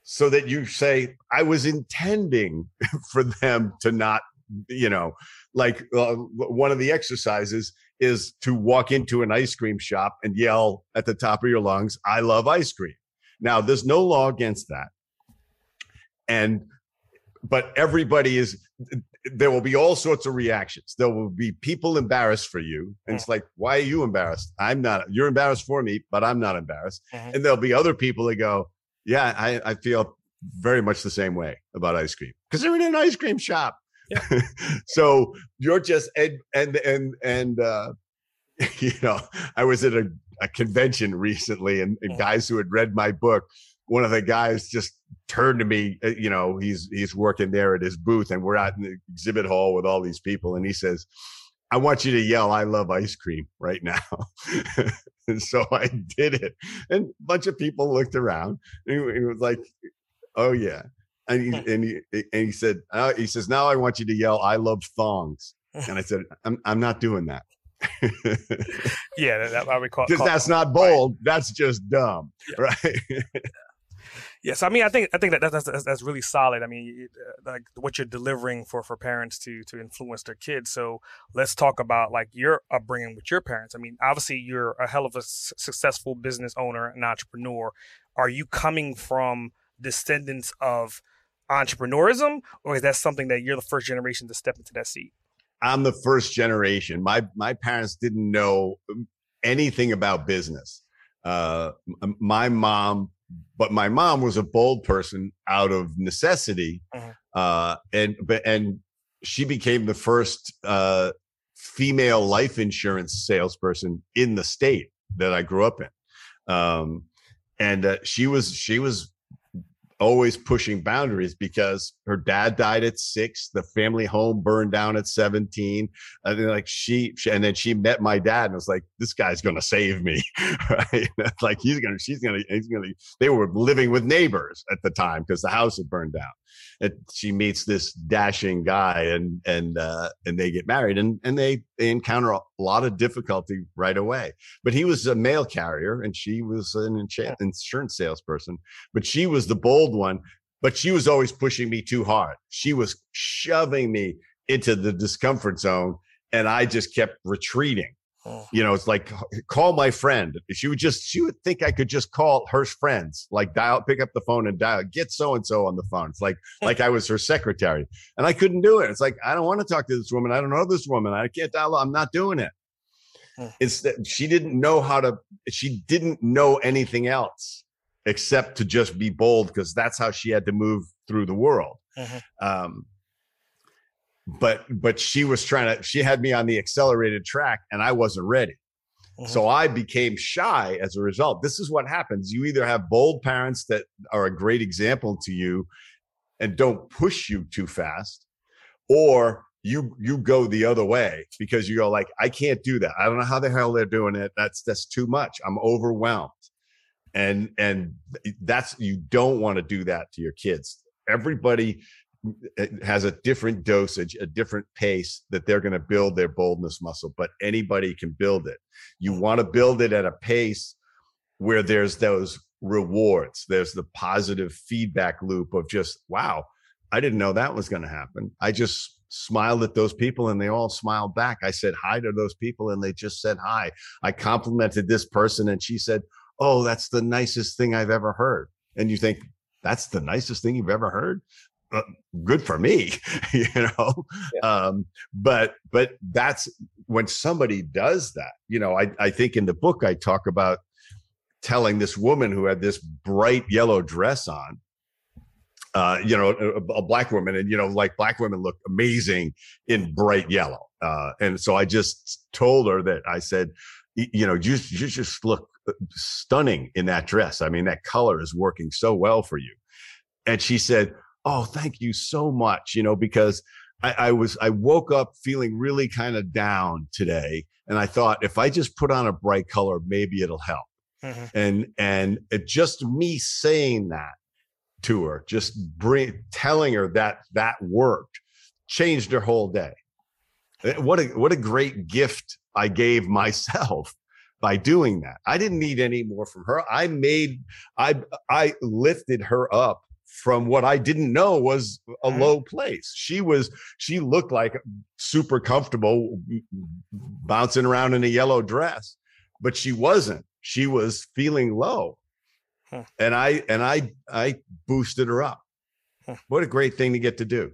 so that you say, I was intending [laughs] for them to not, you know, like uh, one of the exercises is to walk into an ice cream shop and yell at the top of your lungs, I love ice cream. Now, there's no law against that. And, but everybody is, there will be all sorts of reactions. There will be people embarrassed for you. And it's like, why are you embarrassed? I'm not, you're embarrassed for me, but I'm not embarrassed. Mm-hmm. And there'll be other people that go, yeah, I, I feel very much the same way about ice cream because they're in an ice cream shop. Yeah. [laughs] so you're just and and and and uh, [laughs] you know, I was at a, a convention recently, and, and, guys who had read my book. One of the guys just turned to me. Uh, you know, he's he's working there at his booth, and we're out in the exhibit hall with all these people, and he says, I want you to yell, I love ice cream [laughs] right now. and so I did it. And a bunch of people looked around and he, was like, oh, yeah. And he, and he, and he said, uh, he says, now I want you to yell, I love thongs. And I said, I'm, I'm not doing that. [laughs] yeah, that, I would call because that's not bold. Right. That's just dumb, yeah. [laughs] right? Yes, I mean, I think I think that that's that's, that's really solid. I mean, uh, like what you're delivering for for parents to to influence their kids. So let's talk about like your upbringing with your parents. I mean, obviously you're a hell of a successful business owner and entrepreneur. Are you coming from descendants of entrepreneurism, or is that something that you're the first generation to step into that seat? I'm the first generation. My my parents didn't know anything about business. Uh, my mom but my mom was a bold person out of necessity uh-huh. uh, and but and she became the first uh, female life insurance salesperson in the state that I grew up in um, and uh, she was she was always pushing boundaries because her dad died at six, the family home burned down at 17. And then like she, she and then she met my dad and was like, this guy's going to save me. [laughs] right. like he's going to, she's going to, he's going to, they were living with neighbors at the time because the house had burned down. And she meets this dashing guy and and uh and they get married and and they they encounter a lot of difficulty right away. But he was a mail carrier and she was an insurance salesperson but she was the bold one but she was always pushing me too hard. She was shoving me into the discomfort zone and i just kept retreating Oh. You know, it's like call my friend. She would just she would think I could just call her friends, like dial, pick up the phone and dial, get so and so on the phone. It's like [laughs] like I was her secretary, and I couldn't do it. It's like I don't want to talk to this woman. I don't know this woman. I can't dial. I'm not doing it. It's that she didn't know how to. She didn't know anything else except to just be bold because that's how she had to move through the world. Mm-hmm. Um, but but she was trying to she had me on the accelerated track and i wasn't ready. Mm-hmm. so i became shy as a result. This is what happens. You either have bold parents that are a great example to you and don't push you too fast or you you go the other way because you go like i can't do that. I don't know how the hell they're doing it. That's that's too much. I'm overwhelmed. And and that's you don't want to do that to your kids. Everybody has a different dosage, a different pace that they're going to build their boldness muscle, but anybody can build it. You want to build it at a pace where there's those rewards, there's the positive feedback loop of just, wow, I didn't know that was going to happen. I just smiled at those people and they all smiled back. I said hi to those people and they just said hi. I complimented this person and she said, Oh, that's the nicest thing I've ever heard. And you think, that's the nicest thing you've ever heard uh, good for me [laughs] you know? Yeah. um, but but that's when somebody does that you know I, I think in the book i talk about telling this woman who had this bright yellow dress on uh, you know a, a, black woman and you know like black women look amazing in bright yellow uh, and so i just told her that i said you know you, you just look uh, stunning in that dress. I mean that color is working so well for you. And she said oh, thank you so much, you know, because I, I was, I woke up feeling really kind of down today. And I thought if I just put on a bright color, maybe it'll help. Mm-hmm. And, and it just me saying that to her, just bring, telling her that that worked changed her whole day. Eh, what a, what a great gift I gave [laughs] myself by doing that. I didn't need any more from her. I made, I, I lifted her up from what I didn't know was a mm-hmm. low place. She was, she looked like super comfortable bouncing around in a yellow dress, but she wasn't. She was feeling low. Huh. And I, and I, I boosted her up. Huh. What a great thing to get to do.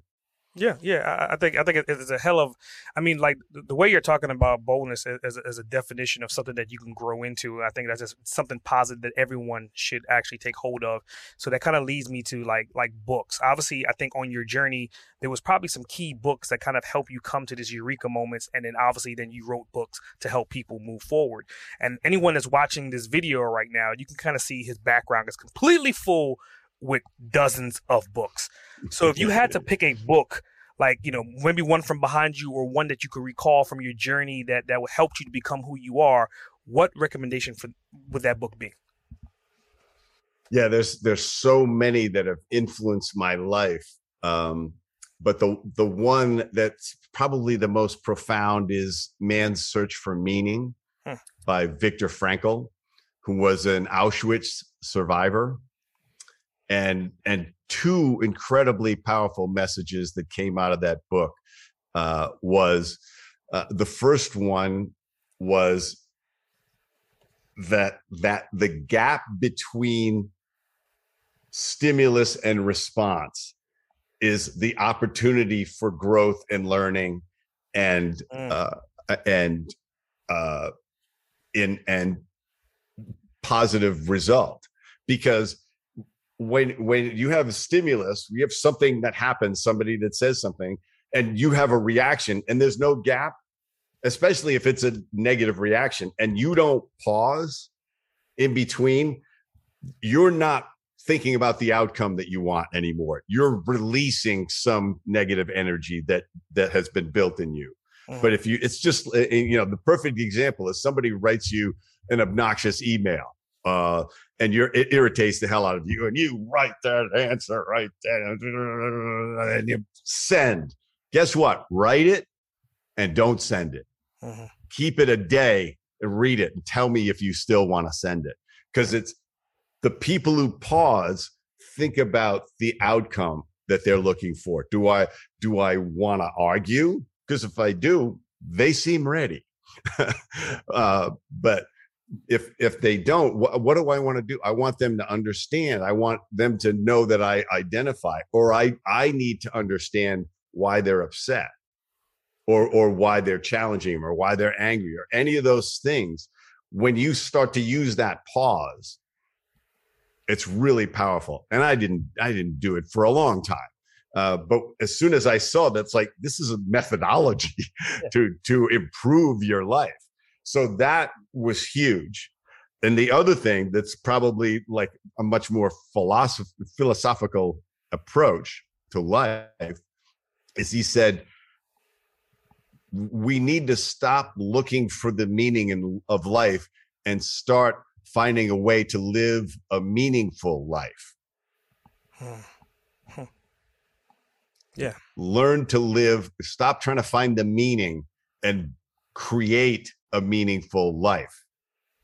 Yeah, yeah, I, think I think it's a hell of. I mean, like the way you're talking about boldness as, as a definition of something that you can grow into. I think that's just something positive that everyone should actually take hold of. So that kind of leads me to like like books. Obviously, I think on your journey there was probably some key books that kind of help you come to this eureka moments, and then obviously then you wrote books to help people move forward. And anyone that's watching this video right now, you can kind of see his background is completely full with dozens of books. So if you had to pick a [laughs] book, like you know maybe one from behind you or one that you could recall from your journey that that would help you to become who you are, what recommendation for would that book be? Yeah, there's there's so many that have influenced my life. Um, but the the one that's probably the most profound is Man's Search for Meaning hmm. by Viktor Frankl, who was an Auschwitz survivor and and two incredibly powerful messages that came out of that book uh, was uh, the first one was that that the gap between stimulus and response is the opportunity for growth and learning and mm. uh, and uh, in and positive result because when when you have a stimulus, you have something that happens, somebody that says something, and you have a reaction, and there's no gap, especially if it's a negative reaction, and you don't pause in between, you're not thinking about the outcome that you want anymore. You're releasing some negative energy that that has been built in you. Mm-hmm. But if you, it's just you know the perfect example is somebody writes you an obnoxious email uh, and you're it irritates the hell out of you, and you write that answer right there, and you send. Guess what? Write it and don't send it. Mm-hmm. Keep it a day and read it and tell me if you still want to send it. Because it's the people who pause think about the outcome that they're looking for. Do I do I want to argue? Because if I do, they seem ready. [laughs] uh, but if if they don't what, what do i want to do? I want them to understand. I want them to know that i identify or i i need to understand why they're upset or or why they're challenging or why they're angry or any of those things. When you start to use that pause it's really powerful. And i didn't i didn't do it for a long time. Uh, but as soon as i saw that's like this is a methodology [laughs] to to improve your life so that was huge. And the other thing that's probably like a much more philosoph- philosophical approach to life is he said, we need to stop looking for the meaning in, of life and start finding a way to live a meaningful life. Hmm. Hmm. Yeah. Learn to live, stop trying to find the meaning and create a meaningful life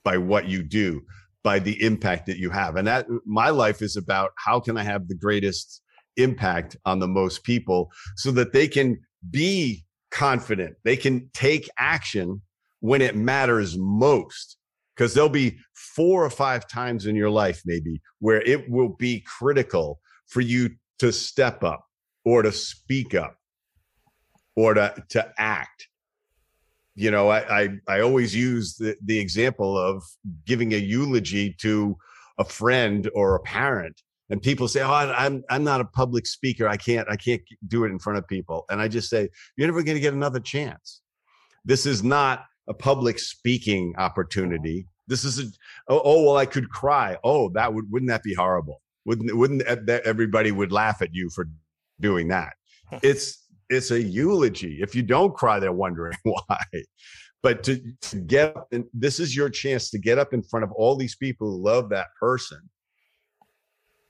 by what you do, by the impact that you have. And that my life is about how can I have the greatest impact on the most people so that they can be confident, they can take action when it matters most. Because there'll be four or five times in your life, maybe, where it will be critical for you to step up or to speak up or to, to act you know, I, I, I always use the, the example of giving a eulogy to a friend or a parent and people say, "Oh, I'm I'm not a public speaker. I can't I can't do it in front of people." And I just say, "You're never going to get another chance. This is not a public speaking opportunity. This is a oh, oh well, I could cry. Oh, that would wouldn't that be horrible? Wouldn't wouldn't that everybody would laugh at you for doing that? It's it's a eulogy. If you don't cry, they're wondering [laughs] why. But to, to get up, and this is your chance to get up in front of all these people who love that person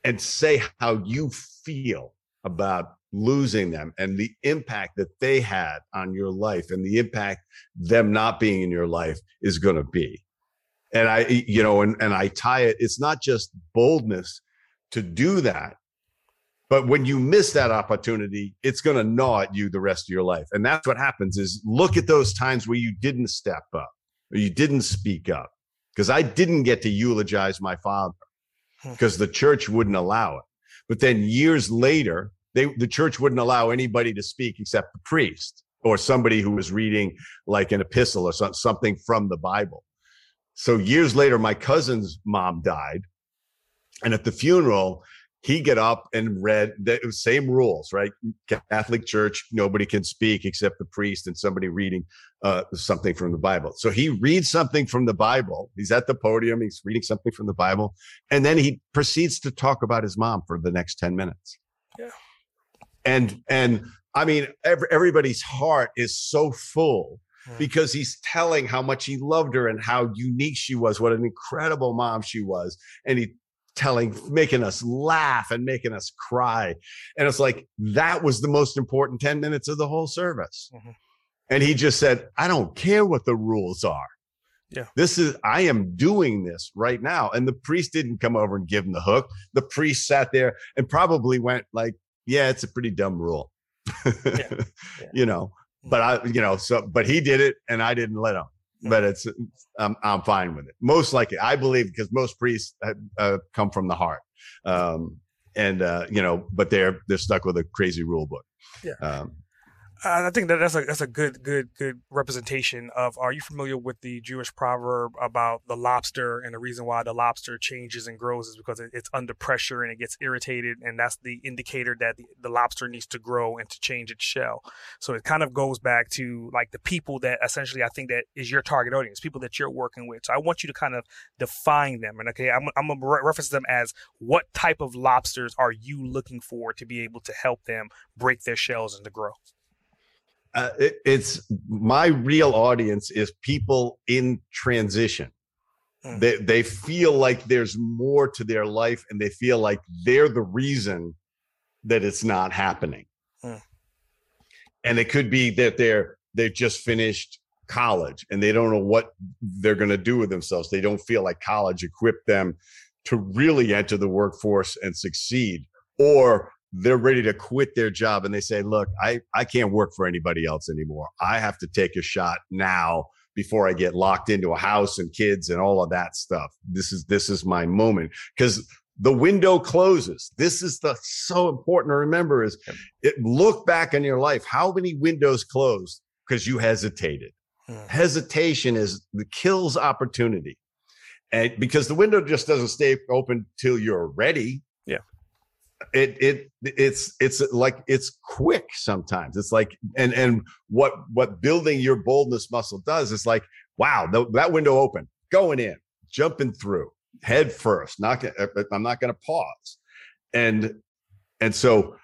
and say how you feel about losing them and the impact that they had on your life and the impact them not being in your life is going to be. And I, you know, and, and I tie it, it's not just boldness to do that, but when you miss that opportunity, it's going to gnaw at you the rest of your life. And that's what happens is look at those times where you didn't step up or you didn't speak up. Because I didn't get to eulogize my father because hmm. the church wouldn't allow it. But then years later, they, the church wouldn't allow anybody to speak except the priest or somebody who was reading like an epistle or something from the Bible. So years later, my cousin's mom died. And at the funeral, he get up and read the same rules, right? Catholic Church, nobody can speak except the priest and somebody reading uh, something from the Bible. So he reads something from the Bible. He's at the podium. He's reading something from the Bible, and then he proceeds to talk about his mom for the next ten minutes. Yeah, and and I mean, every, everybody's heart is so full hmm. because he's telling how much he loved her and how unique she was, what an incredible mom she was. And he telling, making us laugh and making us cry. And it's like, that was the most important 10 minutes of the whole service. Mm-hmm. And he just said, I don't care what the rules are. Yeah. This is, I am doing this right now. And the priest didn't come over and give him the hook. The priest sat there and probably went like, yeah, it's a pretty dumb rule. yeah. Yeah. [laughs] You know, but I, you know, so, but he did it and I didn't let him but it's I'm, I'm fine with it. Most likely, I believe because most priests uh, come from the heart, um, and uh, you know, but they're they're stuck with a crazy rule book. Yeah. Um, I think that that's a that's a good good good representation of. Are you familiar with the Jewish proverb about the lobster and the reason why the lobster changes and grows is because it's under pressure and it gets irritated, and that's the indicator that the, the lobster needs to grow and to change its shell. So it kind of goes back to like the people that essentially I think that is your target audience, people that you're working with. So I want you to kind of define them, and okay, I'm I'm gonna reference them as what type of lobsters are you looking for to be able to help them break their shells and to grow uh, it, it's my real audience is people in transition Mm. They they feel like there's more to their life and they feel like they're the reason that it's not happening. Mm. And it could be that they're they've just finished college and they don't know what they're going to do with themselves. They don't feel like college equipped them to really enter the workforce and succeed or they're ready to quit their job and they say, look, I, I can't work for anybody else anymore. I have to take a shot now before I get locked into a house and kids and all of that stuff. This is, this is my moment because the window closes. This is the so important to remember is it look back in your life. How many windows closed because you hesitated? Hmm. Hesitation is the kills opportunity. And because the window just doesn't stay open till you're ready it it it's it's like it's quick sometimes. It's like and and what what building your boldness muscle does is like wow the, that window open going in jumping through head first not uh, uh, i'm not going to pause. And and so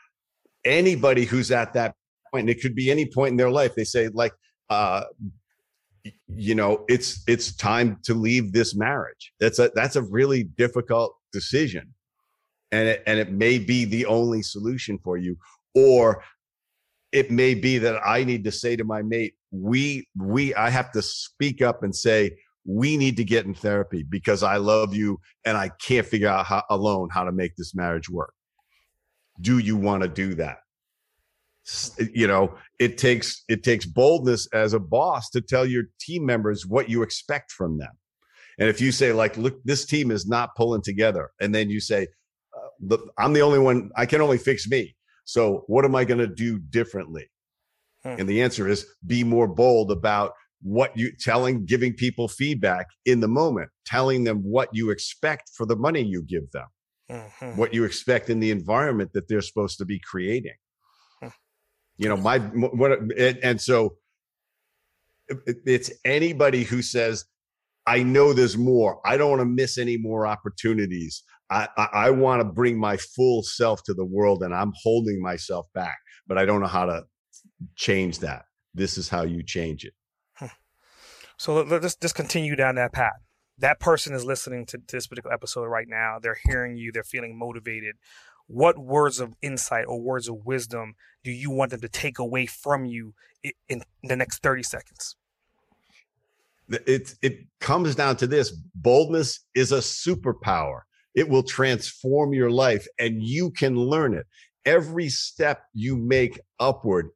anybody who's at that point it could be any point in their life they say like uh you know it's it's time to leave this marriage. That's a that's a really difficult decision and it, and it may be the only solution for you or it may be that i need to say to my mate we we i have to speak up and say we need to get in therapy because i love you and i can't figure out how, alone how to make this marriage work. Do you want to do that? You know it takes it takes boldness as a boss to tell your team members what you expect from them. And if you say like look this team is not pulling together and then you say the, I'm the only one. I can only fix me. So what am I going to do differently? Hmm. And the answer is be more bold about what you telling, giving people feedback in the moment, telling them what you expect for the money you give them, mm-hmm. what you expect in the environment that they're supposed to be creating. Hmm. You know, my what, and, and so it's anybody who says, I know there's more. I don't want to miss any more opportunities. I, I, I want to bring my full self to the world and I'm holding myself back, but I don't know how to change that. This is how you change it. Hmm. So let's just continue down that path. That person is listening to this particular episode right now. They're hearing you. They're feeling motivated. What words of insight or words of wisdom do you want them to take away from you in the next 30 seconds? It, it comes down to this boldness is a superpower. It will transform your life and you can learn it. Every step you make upward,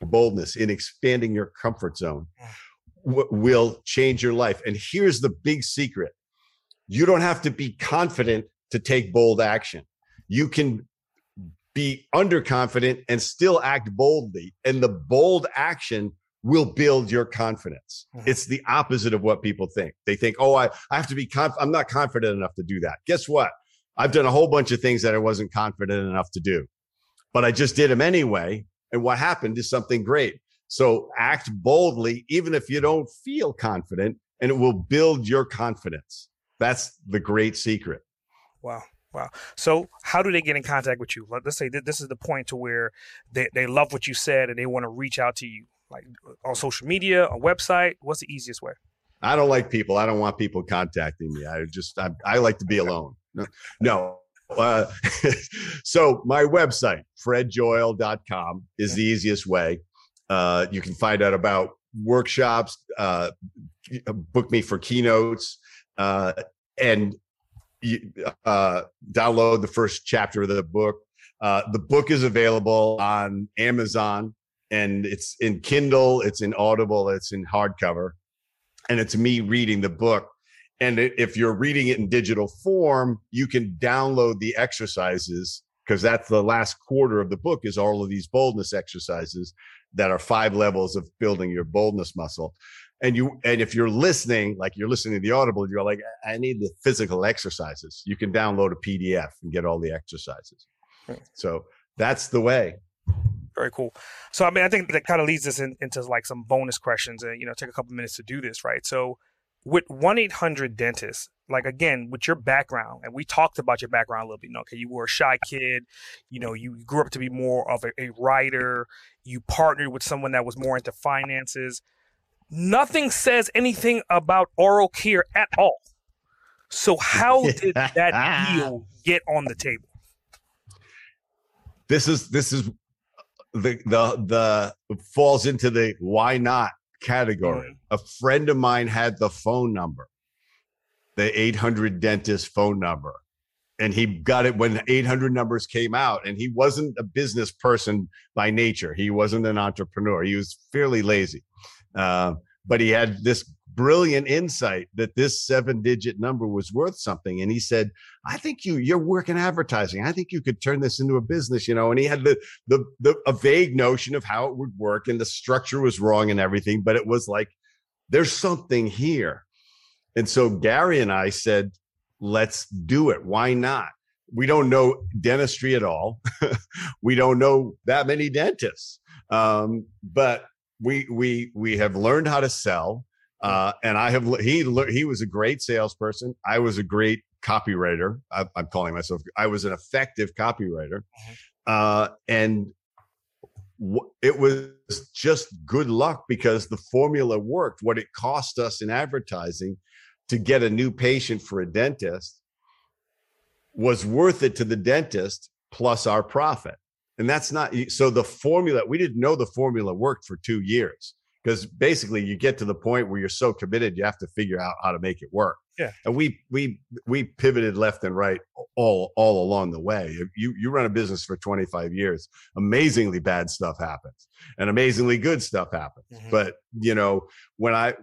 boldness in expanding your comfort zone mm. w- will change your life. And here's the big secret you don't have to be confident to take bold action. You can be underconfident and still act boldly. And the bold action will build your confidence. Mm-hmm. It's the opposite of what people think. They think, oh, I, I have to be conf- I'm not confident enough to do that. Guess what? I've done a whole bunch of things that I wasn't confident enough to do, but I just did them anyway. And what happened is something great. So act boldly, even if you don't feel confident, and it will build your confidence. That's the great secret. Wow. Wow. So, how do they get in contact with you? Let's say this is the point to where they, they love what you said and they want to reach out to you like on social media, a website? What's the easiest way? I don't like people. I don't want people contacting me. I just I, I like to be alone. No, no. Uh, [laughs] so my website fredjoyal.com is the easiest way. Uh, you can find out about workshops, uh, book me for keynotes, uh, and uh, download the first chapter of the book. Uh, the book is available on Amazon and it's in Kindle, it's in Audible, it's in hardcover, and it's me reading the book. And if you're reading it in digital form, you can download the exercises because that's the last quarter of the book is all of these boldness exercises that are five levels of building your boldness muscle. And you and if you're listening, like you're listening to the audible, you're like, I need the physical exercises. You can download a PDF and get all the exercises. So that's the way. Very cool. So I mean, I think that kind of leads us in, into like some bonus questions, and you know, take a couple minutes to do this, right? So with one eight hundred dentists, like again, with your background, and we talked about your background a little bit. You know, okay, you were a shy kid. You know, you grew up to be more of a, a writer. You partnered with someone that was more into finances. Nothing says anything about oral care at all. So how [laughs] did that deal get on the table? This is this is the the the falls into the why not category. Mm-hmm. A friend of mine had the phone number, the 800 dentist phone number. And he got it when 800 numbers came out. And he wasn't a business person by nature. He wasn't an entrepreneur. He was fairly lazy. Uh, but he had this brilliant insight that this seven digit number was worth something. And he said, I think you, you're working advertising. I think you could turn this into a business, you know, and he had the, the, the, a vague notion of how it would work and the structure was wrong and everything, but it was like, there's something here. And so Gary and I said, let's do it. Why not? We don't know dentistry at all. [laughs] we don't know that many dentists. Um, but we we we have learned how to sell uh, and I have he he was a great salesperson. I was a great copywriter. I, am calling myself. I was an effective copywriter, mm-hmm. uh, and w- it was just good luck because the formula worked. What it cost us in advertising to get a new patient for a dentist was worth it to the dentist plus our profit. And that's not so the formula, we didn't know the formula worked for two years because basically you get to the point where you're so committed you have to figure out how to make it work. Yeah. And we we we pivoted left and right all all along the way. You you run a business for 25 years amazingly bad stuff happens and amazingly good stuff happens. Mm-hmm. but you know when i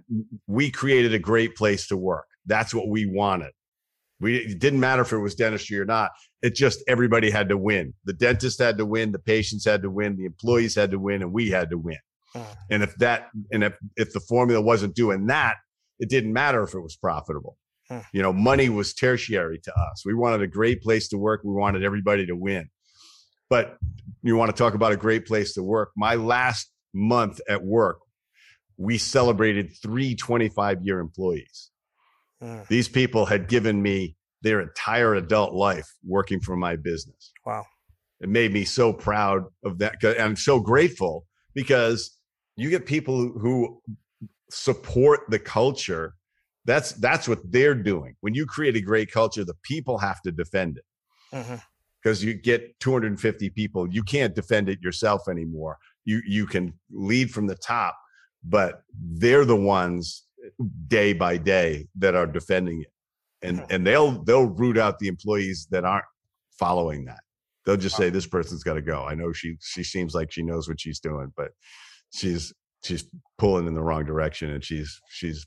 we created a great place to work. That's what we wanted. We it didn't matter if it was dentistry or not. It just everybody had to win. The dentist had to win the patients had to win the employees had to win and we had to win Mm. And if that, and if, if the formula wasn't doing that, it didn't matter if it was profitable. Mm. You know, money was tertiary to us. We wanted a great place to work. We wanted everybody to win. But you want to talk about a great place to work. My last month at work, we celebrated three 25 year employees. Mm. These people had given me their entire adult life working for my business. Wow. It made me so proud of that. And I'm so grateful because you get people who support the culture. That's that's what they're doing. When you create a great culture the people have to defend it. Because mm-hmm. you get 250 people you can't defend it yourself anymore. You you can lead from the top but they're the ones day by day that are defending it. And mm-hmm. and they'll they'll root out the employees that aren't following that. They'll just say this person's got to go. I know she she seems like she knows what she's doing but she's she's pulling in the wrong direction and she's she's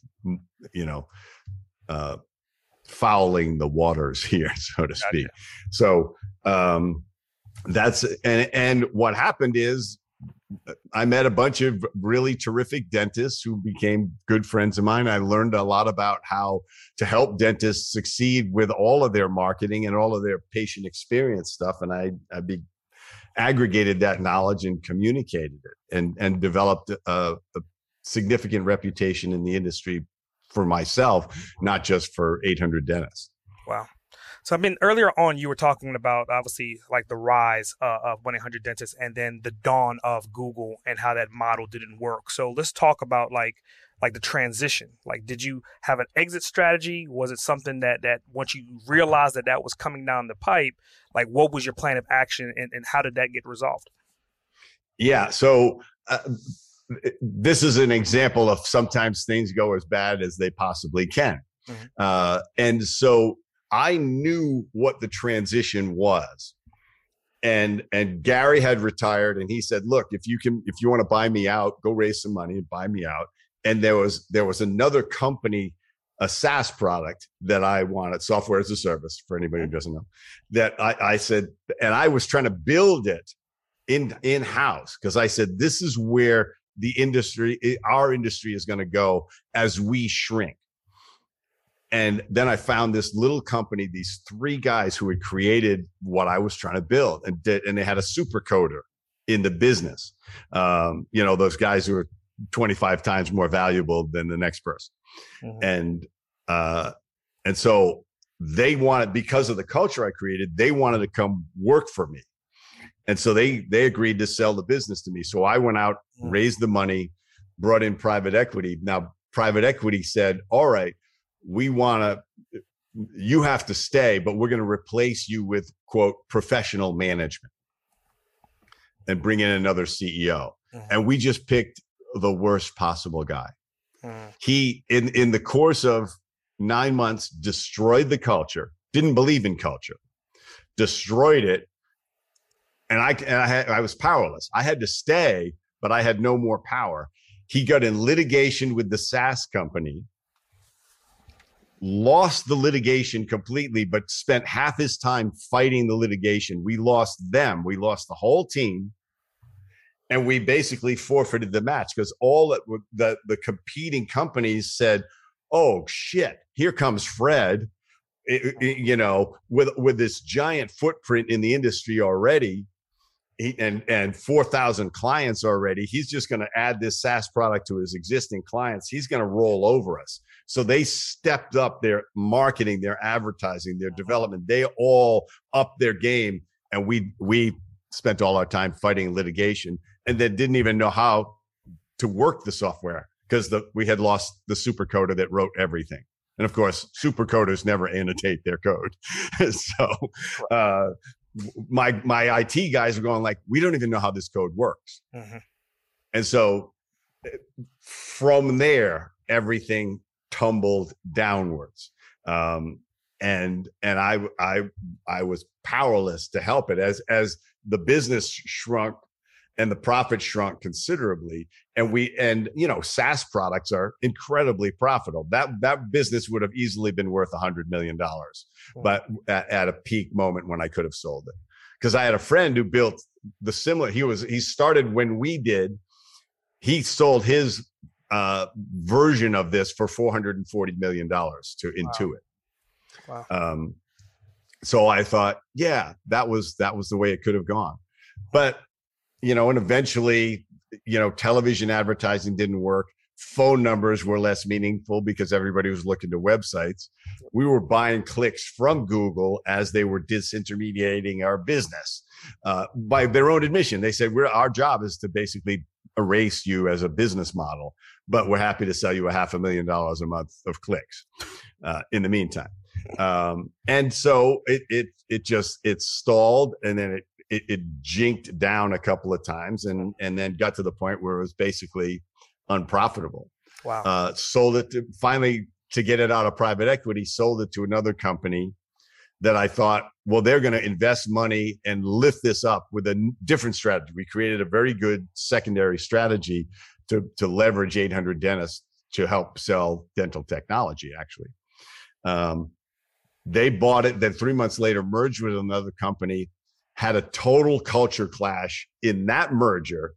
you know uh fouling the waters [laughs] here so to speak gotcha. so um that's and and what happened is I met a bunch of really terrific dentists who became good friends of mine. I learned a lot about how to help dentists succeed with all of their marketing and all of their patient experience stuff. And I, I be, aggregated that knowledge and communicated it and and developed a, a significant reputation in the industry for myself, not just for 800 dentists. Wow. So I mean, earlier on, you were talking about obviously like the rise uh, of 1-800 dentists and then the dawn of Google and how that model didn't work. So let's talk about like like the transition. Like, did you have an exit strategy? Was it something that that once you realized that that was coming down the pipe, like what was your plan of action and, and how did that get resolved? Yeah. So. Uh, this is an example of sometimes things go as bad as they possibly can. Mm-hmm. Uh, and so I knew what the transition was. And and Gary had retired and he said, "Look, if you can if you want to buy me out, go raise some money and buy me out." And there was there was another company a SaaS product that I wanted, software as a service for anybody who doesn't know, that I, I said, and I was trying to build it in in house because I said this is where the industry, our industry, is going to go as we shrink. And then I found this little company, these three guys who had created what I was trying to build and did, and they had a super coder in the business. Um, you know, those guys who are 25 times more valuable than the next person. Mm-hmm. And, uh, and so they wanted, because of the culture I created, they wanted to come work for me. And so they, they agreed to sell the business to me. So I went out, mm-hmm. raised the money, brought in private equity. Now, private equity said, all right, we want to, you have to stay, but we're going to replace you with, quote, professional management and bring in another CEO. Mm-hmm. And we just picked the worst possible guy. Mm. He, in, in the course of nine months, destroyed the culture, didn't believe in culture, destroyed it. And I, and I, had, I was powerless. I had to stay, but I had no more power. He got in litigation with the SaaS company, lost the litigation completely, but spent half his time fighting the litigation. We lost them. We lost the whole team. And we basically forfeited the match because all that the, the competing companies said, oh shit, here comes Fred, you know, with with this giant footprint in the industry already he, and and 4000 clients already he's just going to add this SaaS product to his existing clients. He's going to roll over us. So they stepped up their marketing their advertising their development. They all upped their game and we we spent all our time fighting litigation and then didn't even know how to work the software because the we had lost the super coder that wrote everything. And of course super coders never annotate their code. [laughs] So uh, my my IT guys are going like, we don't even know how this code works. Mm-hmm. And so from there, everything tumbled downwards. Um, and and I I I was powerless to help it as as the business shrunk and the profit shrunk considerably and we and you know SaaS products are incredibly profitable. That that business would have easily been worth a hundred million dollars but at, at, a peak moment when I could have sold it. Because I had a friend who built the similar he was he started when we did he sold his uh version of this for 440 million dollars to wow. Intuit. Wow. um so I thought yeah that was that was the way it could have gone. But you know, and eventually, you know, television advertising didn't work. Phone numbers were less meaningful because everybody was looking to websites. We were buying clicks from Google as they were disintermediating our business. Uh, by their own admission, they said, "We're our job is to basically erase you as a business model, but we're happy to sell you a half a million dollars a month of clicks uh, in the meantime." Um, and so it it it just it stalled, and then it it, it jinked down a couple of times and and then got to the point where it was basically unprofitable. Wow. Uh, sold it to, finally to get it out of private equity, sold it to another company that I thought, well, they're going to invest money and lift this up with a different strategy. We created a very good secondary strategy to, to leverage 800 dentists to help sell dental technology, actually. Um, they bought it, then three months later merged with another company had a total culture clash in that merger,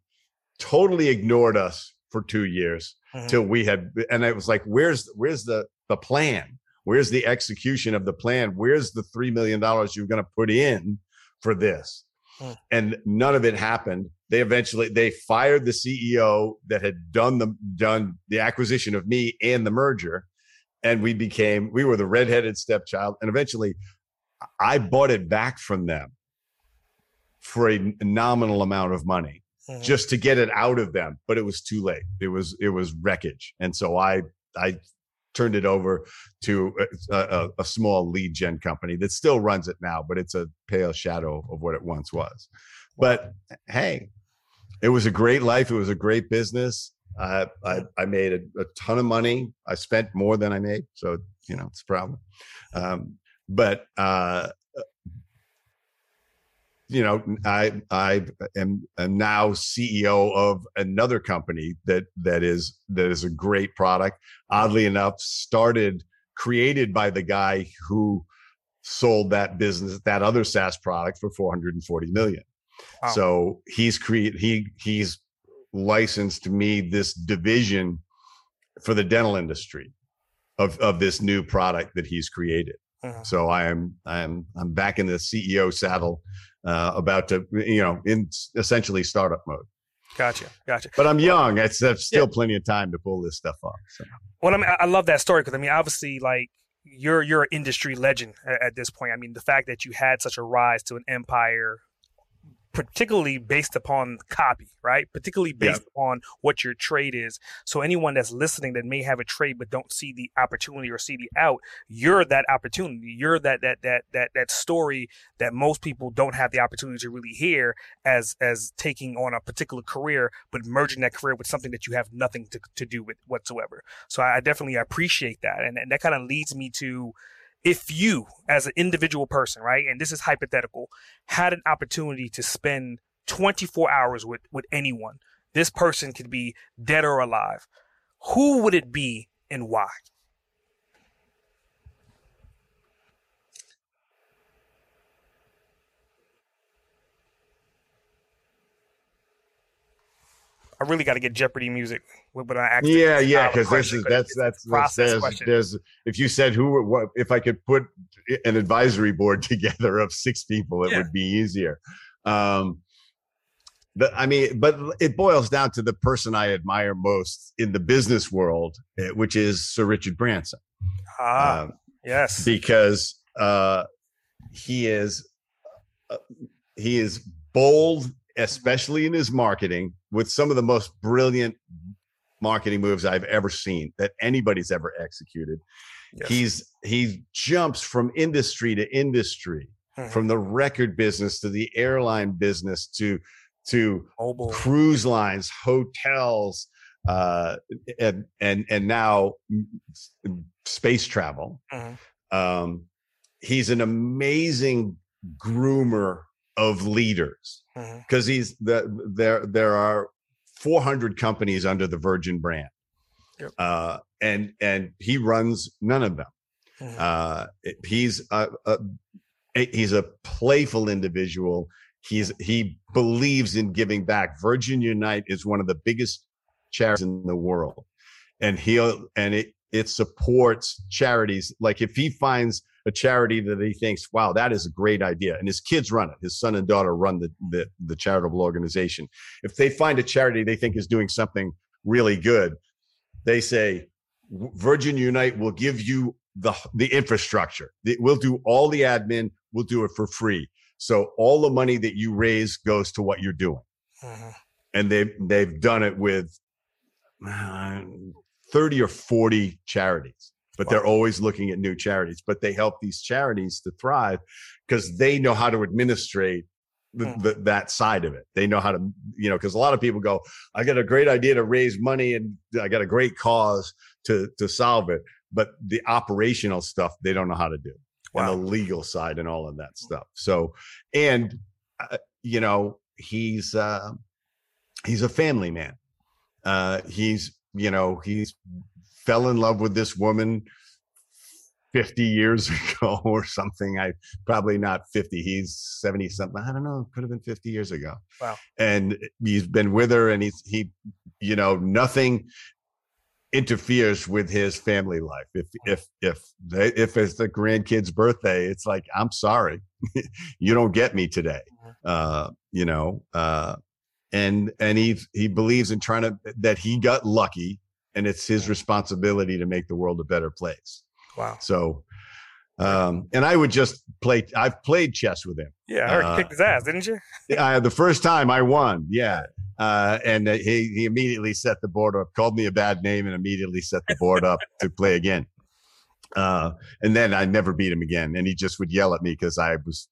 totally ignored us for two years mm-hmm. till we had, and it was like, where's where's the the plan? Where's the execution of the plan? Where's the three million dollars you're going to put in for this? Mm. And none of it happened. They eventually they fired the CEO that had done the done the acquisition of me and the merger, and we became we were the redheaded stepchild. And eventually, I bought it back from them for a nominal amount of money mm-hmm. just to get it out of them but it was too late. It was it was wreckage. And so i i turned it over to a, a, a, small lead gen company that still runs it now but it's a pale shadow of what it once was. But hey it was a great life. It was a great business. Uh, I, I made a, a, ton of money. I spent more than i made so you know it's a problem. Um, but uh, you know, I I am, am now CEO of another company that that is that is a great product. Oddly enough, started created by the guy who sold that business, that other SaaS product for 440 million. Wow. So he's create he he's licensed me this division for the dental industry of of this new product that he's created. Uh-huh. So I am I am I'm back in the CEO saddle uh, about to, you know, in essentially startup mode. Gotcha, gotcha. But I'm young. It's still yeah. plenty of time to pull this stuff off. So. Well, I mean, I love that story because I mean, obviously, like you're you're an industry legend at, at, this point. I mean, the fact that you had such a rise to an empire particularly based upon copy, right? Particularly based yeah. upon what your trade is. So anyone that's listening that may have a trade but don't see the opportunity or see the out, you're that opportunity. You're that that that that that story that most people don't have the opportunity to really hear as as taking on a particular career, but merging that career with something that you have nothing to, to do with whatsoever. So I definitely appreciate that. And, and that kind of leads me to if you, as an individual person, right, and this is hypothetical, had an opportunity to spend 24 hours with, with anyone, this person could be dead or alive. Who would it be and why? I really got to get Jeopardy music when I actually. Yeah, yeah, because this is that's that's, that's there's, there's if you said who what if I could put an advisory board [laughs] together of six people, it yeah. would be easier. Um, but I mean, but it boils down to the person I admire most in the business world, eh, which is Sir Richard Branson. Ah, um, yes, because uh, he is uh, he is bold especially in his marketing, with some of the most brilliant marketing moves I've ever seen that anybody's ever executed. Yes. He's he jumps from industry to industry, mm-hmm. from the record business to the airline business to to Mobile. cruise lines, hotels, uh, and and and now space travel. Mm-hmm. Um, he's an amazing groomer of leaders because mm-hmm. he's the there there are 400 companies under the Virgin brand, yep. uh, and and he runs none of them. Mm-hmm. Uh, he's a, a, he's a playful individual. He's he believes in giving back. Virgin Unite is one of the biggest charities in the world, and he'll and it it supports charities. Like if he finds a charity that he thinks, wow, that is a great idea. And his kids run it. His son and daughter run the, the, the charitable organization. If they find a charity they think is doing something really good, they say, Virgin Unite will give you the, the infrastructure. We'll do all the admin. We'll do it for free. So all the money that you raise goes to what you're doing. Mm-hmm. And they've, they've done it with uh, 30 or 40 charities but wow. they're always looking at new charities. But they help these charities to thrive because they know how to administrate the, mm. the, that side of it. They know how to, you know, because a lot of people go, I got a great idea to raise money and I got a great cause to to solve it, but the operational stuff they don't know how to do, wow. and the legal side and all of that stuff. So, and uh, you know, he's uh, he's a family man. Uh, he's you know he's fell in love with this woman 50 years [laughs] ago or something. I probably not 50. He's 70 something. I don't know. Could have been 50 years ago. Wow. And he's been with her and he's, he, you know, nothing interferes with his family life. If, if, if they, if it's the grandkid's birthday, it's like, I'm sorry, [laughs] you don't get me today. Mm-hmm. Uh, you know, uh, and, and he, he believes in trying to, that he got lucky and it's his responsibility to make the world a better place. Wow. So, um, and I would just play. I've played chess with him. Yeah, I heard uh, kicked his ass, didn't you? [laughs] uh, the first time I won. Yeah, uh, and uh, he he immediately set the board up, called me a bad name, and immediately set the board up to play again. Uh, and then I never beat him again, and he just would yell at me because I was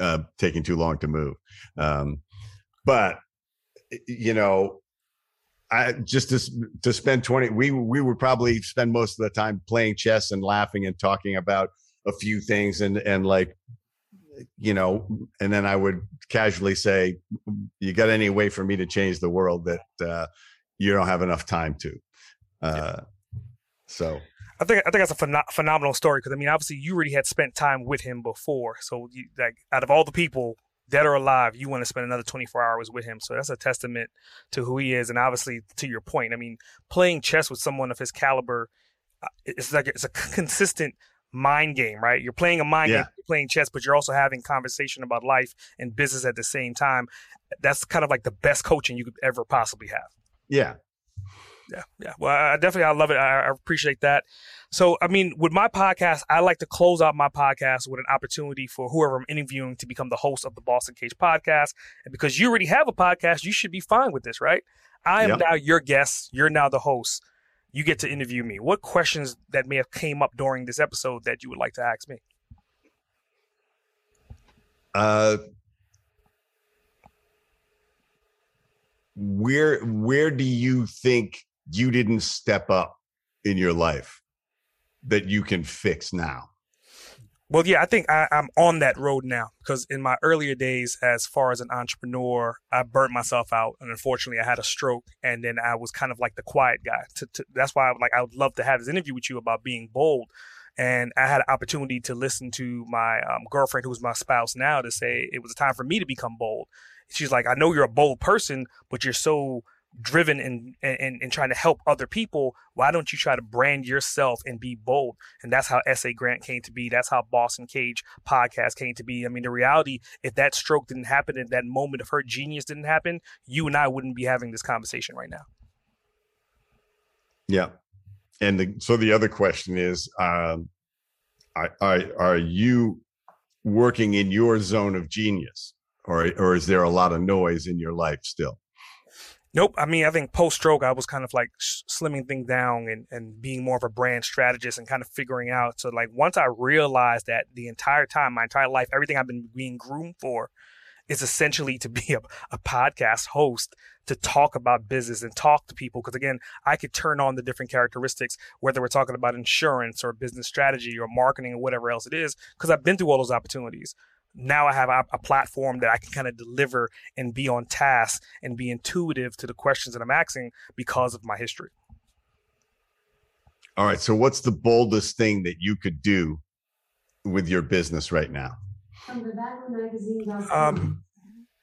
uh, taking too long to move. Um, but you know, I just to, to spend 20 we we would probably spend most of the time playing chess and laughing and talking about a few things and and like you know and then I would casually say you got any way for me to change the world that uh, you don't have enough time to? Uh, so. I think I think that's a phen- phenomenal story because I mean obviously you already had spent time with him before so you like out of all the people dead or alive, you want to spend another 24 hours with him. So that's a testament to who he is. And obviously, to your point, I mean, playing chess with someone of his caliber, uh, it's like it's a consistent mind game, right? You're playing a mind yeah. game, you're playing chess, but you're also having conversation about life and business at the same time. That's kind of like the best coaching you could ever possibly have. Yeah. Yeah, yeah. Well, I definitely I love it. I, I appreciate that. So, I mean, with my podcast, I like to close out my podcast with an opportunity for whoever I'm interviewing to become the host of the Boss Uncaged podcast. And because you already have a podcast, you should be fine with this, right? I am now your guest. You're now the host. You get to interview me. What questions that may have came up during this episode that you would like to ask me? Uh, where where do you think you didn't step up in your life that you can fix now? Well, yeah, I think I, am on that road now because in my earlier days, as far as an entrepreneur, I burnt myself out, and unfortunately, I had a stroke, and then I was kind of like the quiet guy. To, to, that's why, I, like, I would love to have this interview with you about being bold. And I had an opportunity to listen to my um, girlfriend, who's my spouse now, to say it was a time for me to become bold. She's like, I know you're a bold person, but you're so driven in, in in trying to help other people why don't you try to brand yourself and be bold? And that's how S.A. Grant came to be. That's how Boss Uncaged podcast came to be. I mean the reality if that stroke didn't happen in that moment of her genius didn't happen you and i wouldn't be having this conversation right now. Yeah. And the, so the other question is um are, are, are you working in your zone of genius? Or or is there a lot of noise in your life still Nope. I mean, I think post stroke, I was kind of like slimming things down and, and being more of a brand strategist and kind of figuring out. So, like, once I realized that the entire time, my entire life, everything I've been being groomed for is essentially to [laughs] be a, a podcast host to talk about business and talk to people. Because again, I could turn on the different characteristics, whether we're talking about insurance or business strategy or marketing or whatever else it is, because I've been through all those opportunities now I have a, a platform that I can kind of deliver and be on task and be intuitive to the questions that I'm asking because of my history. All right. So, what's the boldest thing that you could do with your business right now? Um,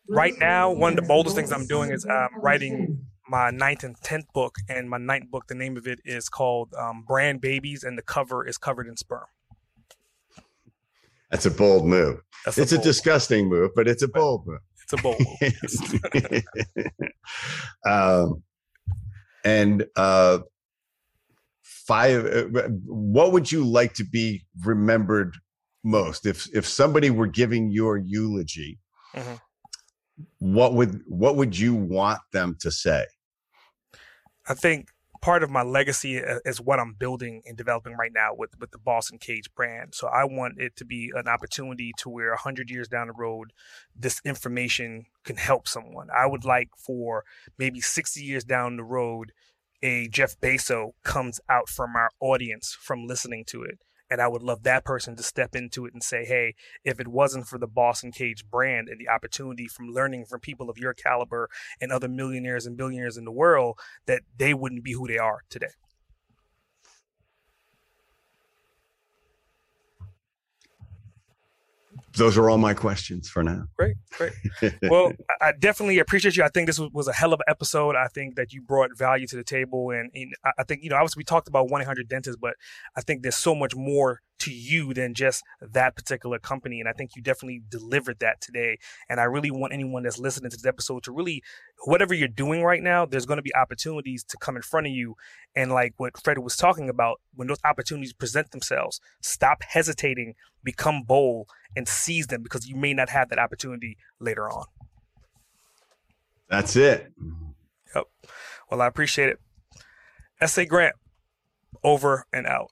right now, one of the boldest things I'm doing is um, writing my ninth and tenth book. And my ninth book, the name of it is called um, Brand Babies, and the cover is covered in sperm. That's a bold move. That's it's a, a disgusting move. move, but it's a bold move. It's a bold move. [laughs] [laughs] um, and uh, five. Uh, what would you like to be remembered most? If if somebody were giving your eulogy, mm-hmm. what would what would you want them to say? I think part of my legacy is what I'm building and developing right now with with the Boss Uncaged brand. So I want it to be an opportunity to where 100 years down the road, this information can help someone. I would like for maybe 60 years down the road, a Jeff Bezos comes out from our audience from listening to it and I would love that person to step into it and say, hey, if it wasn't for the Boss Uncaged brand and the opportunity from learning from people of your caliber and other millionaires and billionaires in the world, that they wouldn't be who they are today. Those are all my questions for now. Great, great. [laughs] well, I definitely appreciate you. I think this was, a hell of an episode. I think that you brought value to the table, and, and I think you know, obviously we talked about one eight hundred dentists, but I think there's so much more to you than just that particular company, and I think you definitely delivered that today. And I really want anyone that's listening to this episode to really, whatever you're doing right now, there's going to be opportunities to come in front of you, and like what Fred was talking about, when those opportunities present themselves, stop hesitating, become bold and seize them because you may not have that opportunity later on. That's it. Yep. Well, I appreciate it. S.A. Grant, over and out.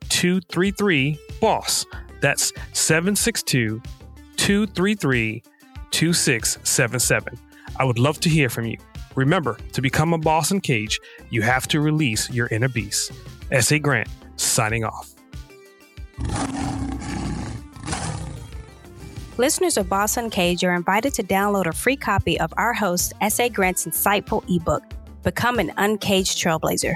233 BOSS. That's 762 233 2677. I would love to hear from you. Remember, to become a Boss Uncaged, you have to release your inner beast. S.A. Grant, signing off. Listeners of Boss Uncaged are invited to download a free copy of our host, S.A. Grant's insightful ebook, Become an uncaged trailblazer.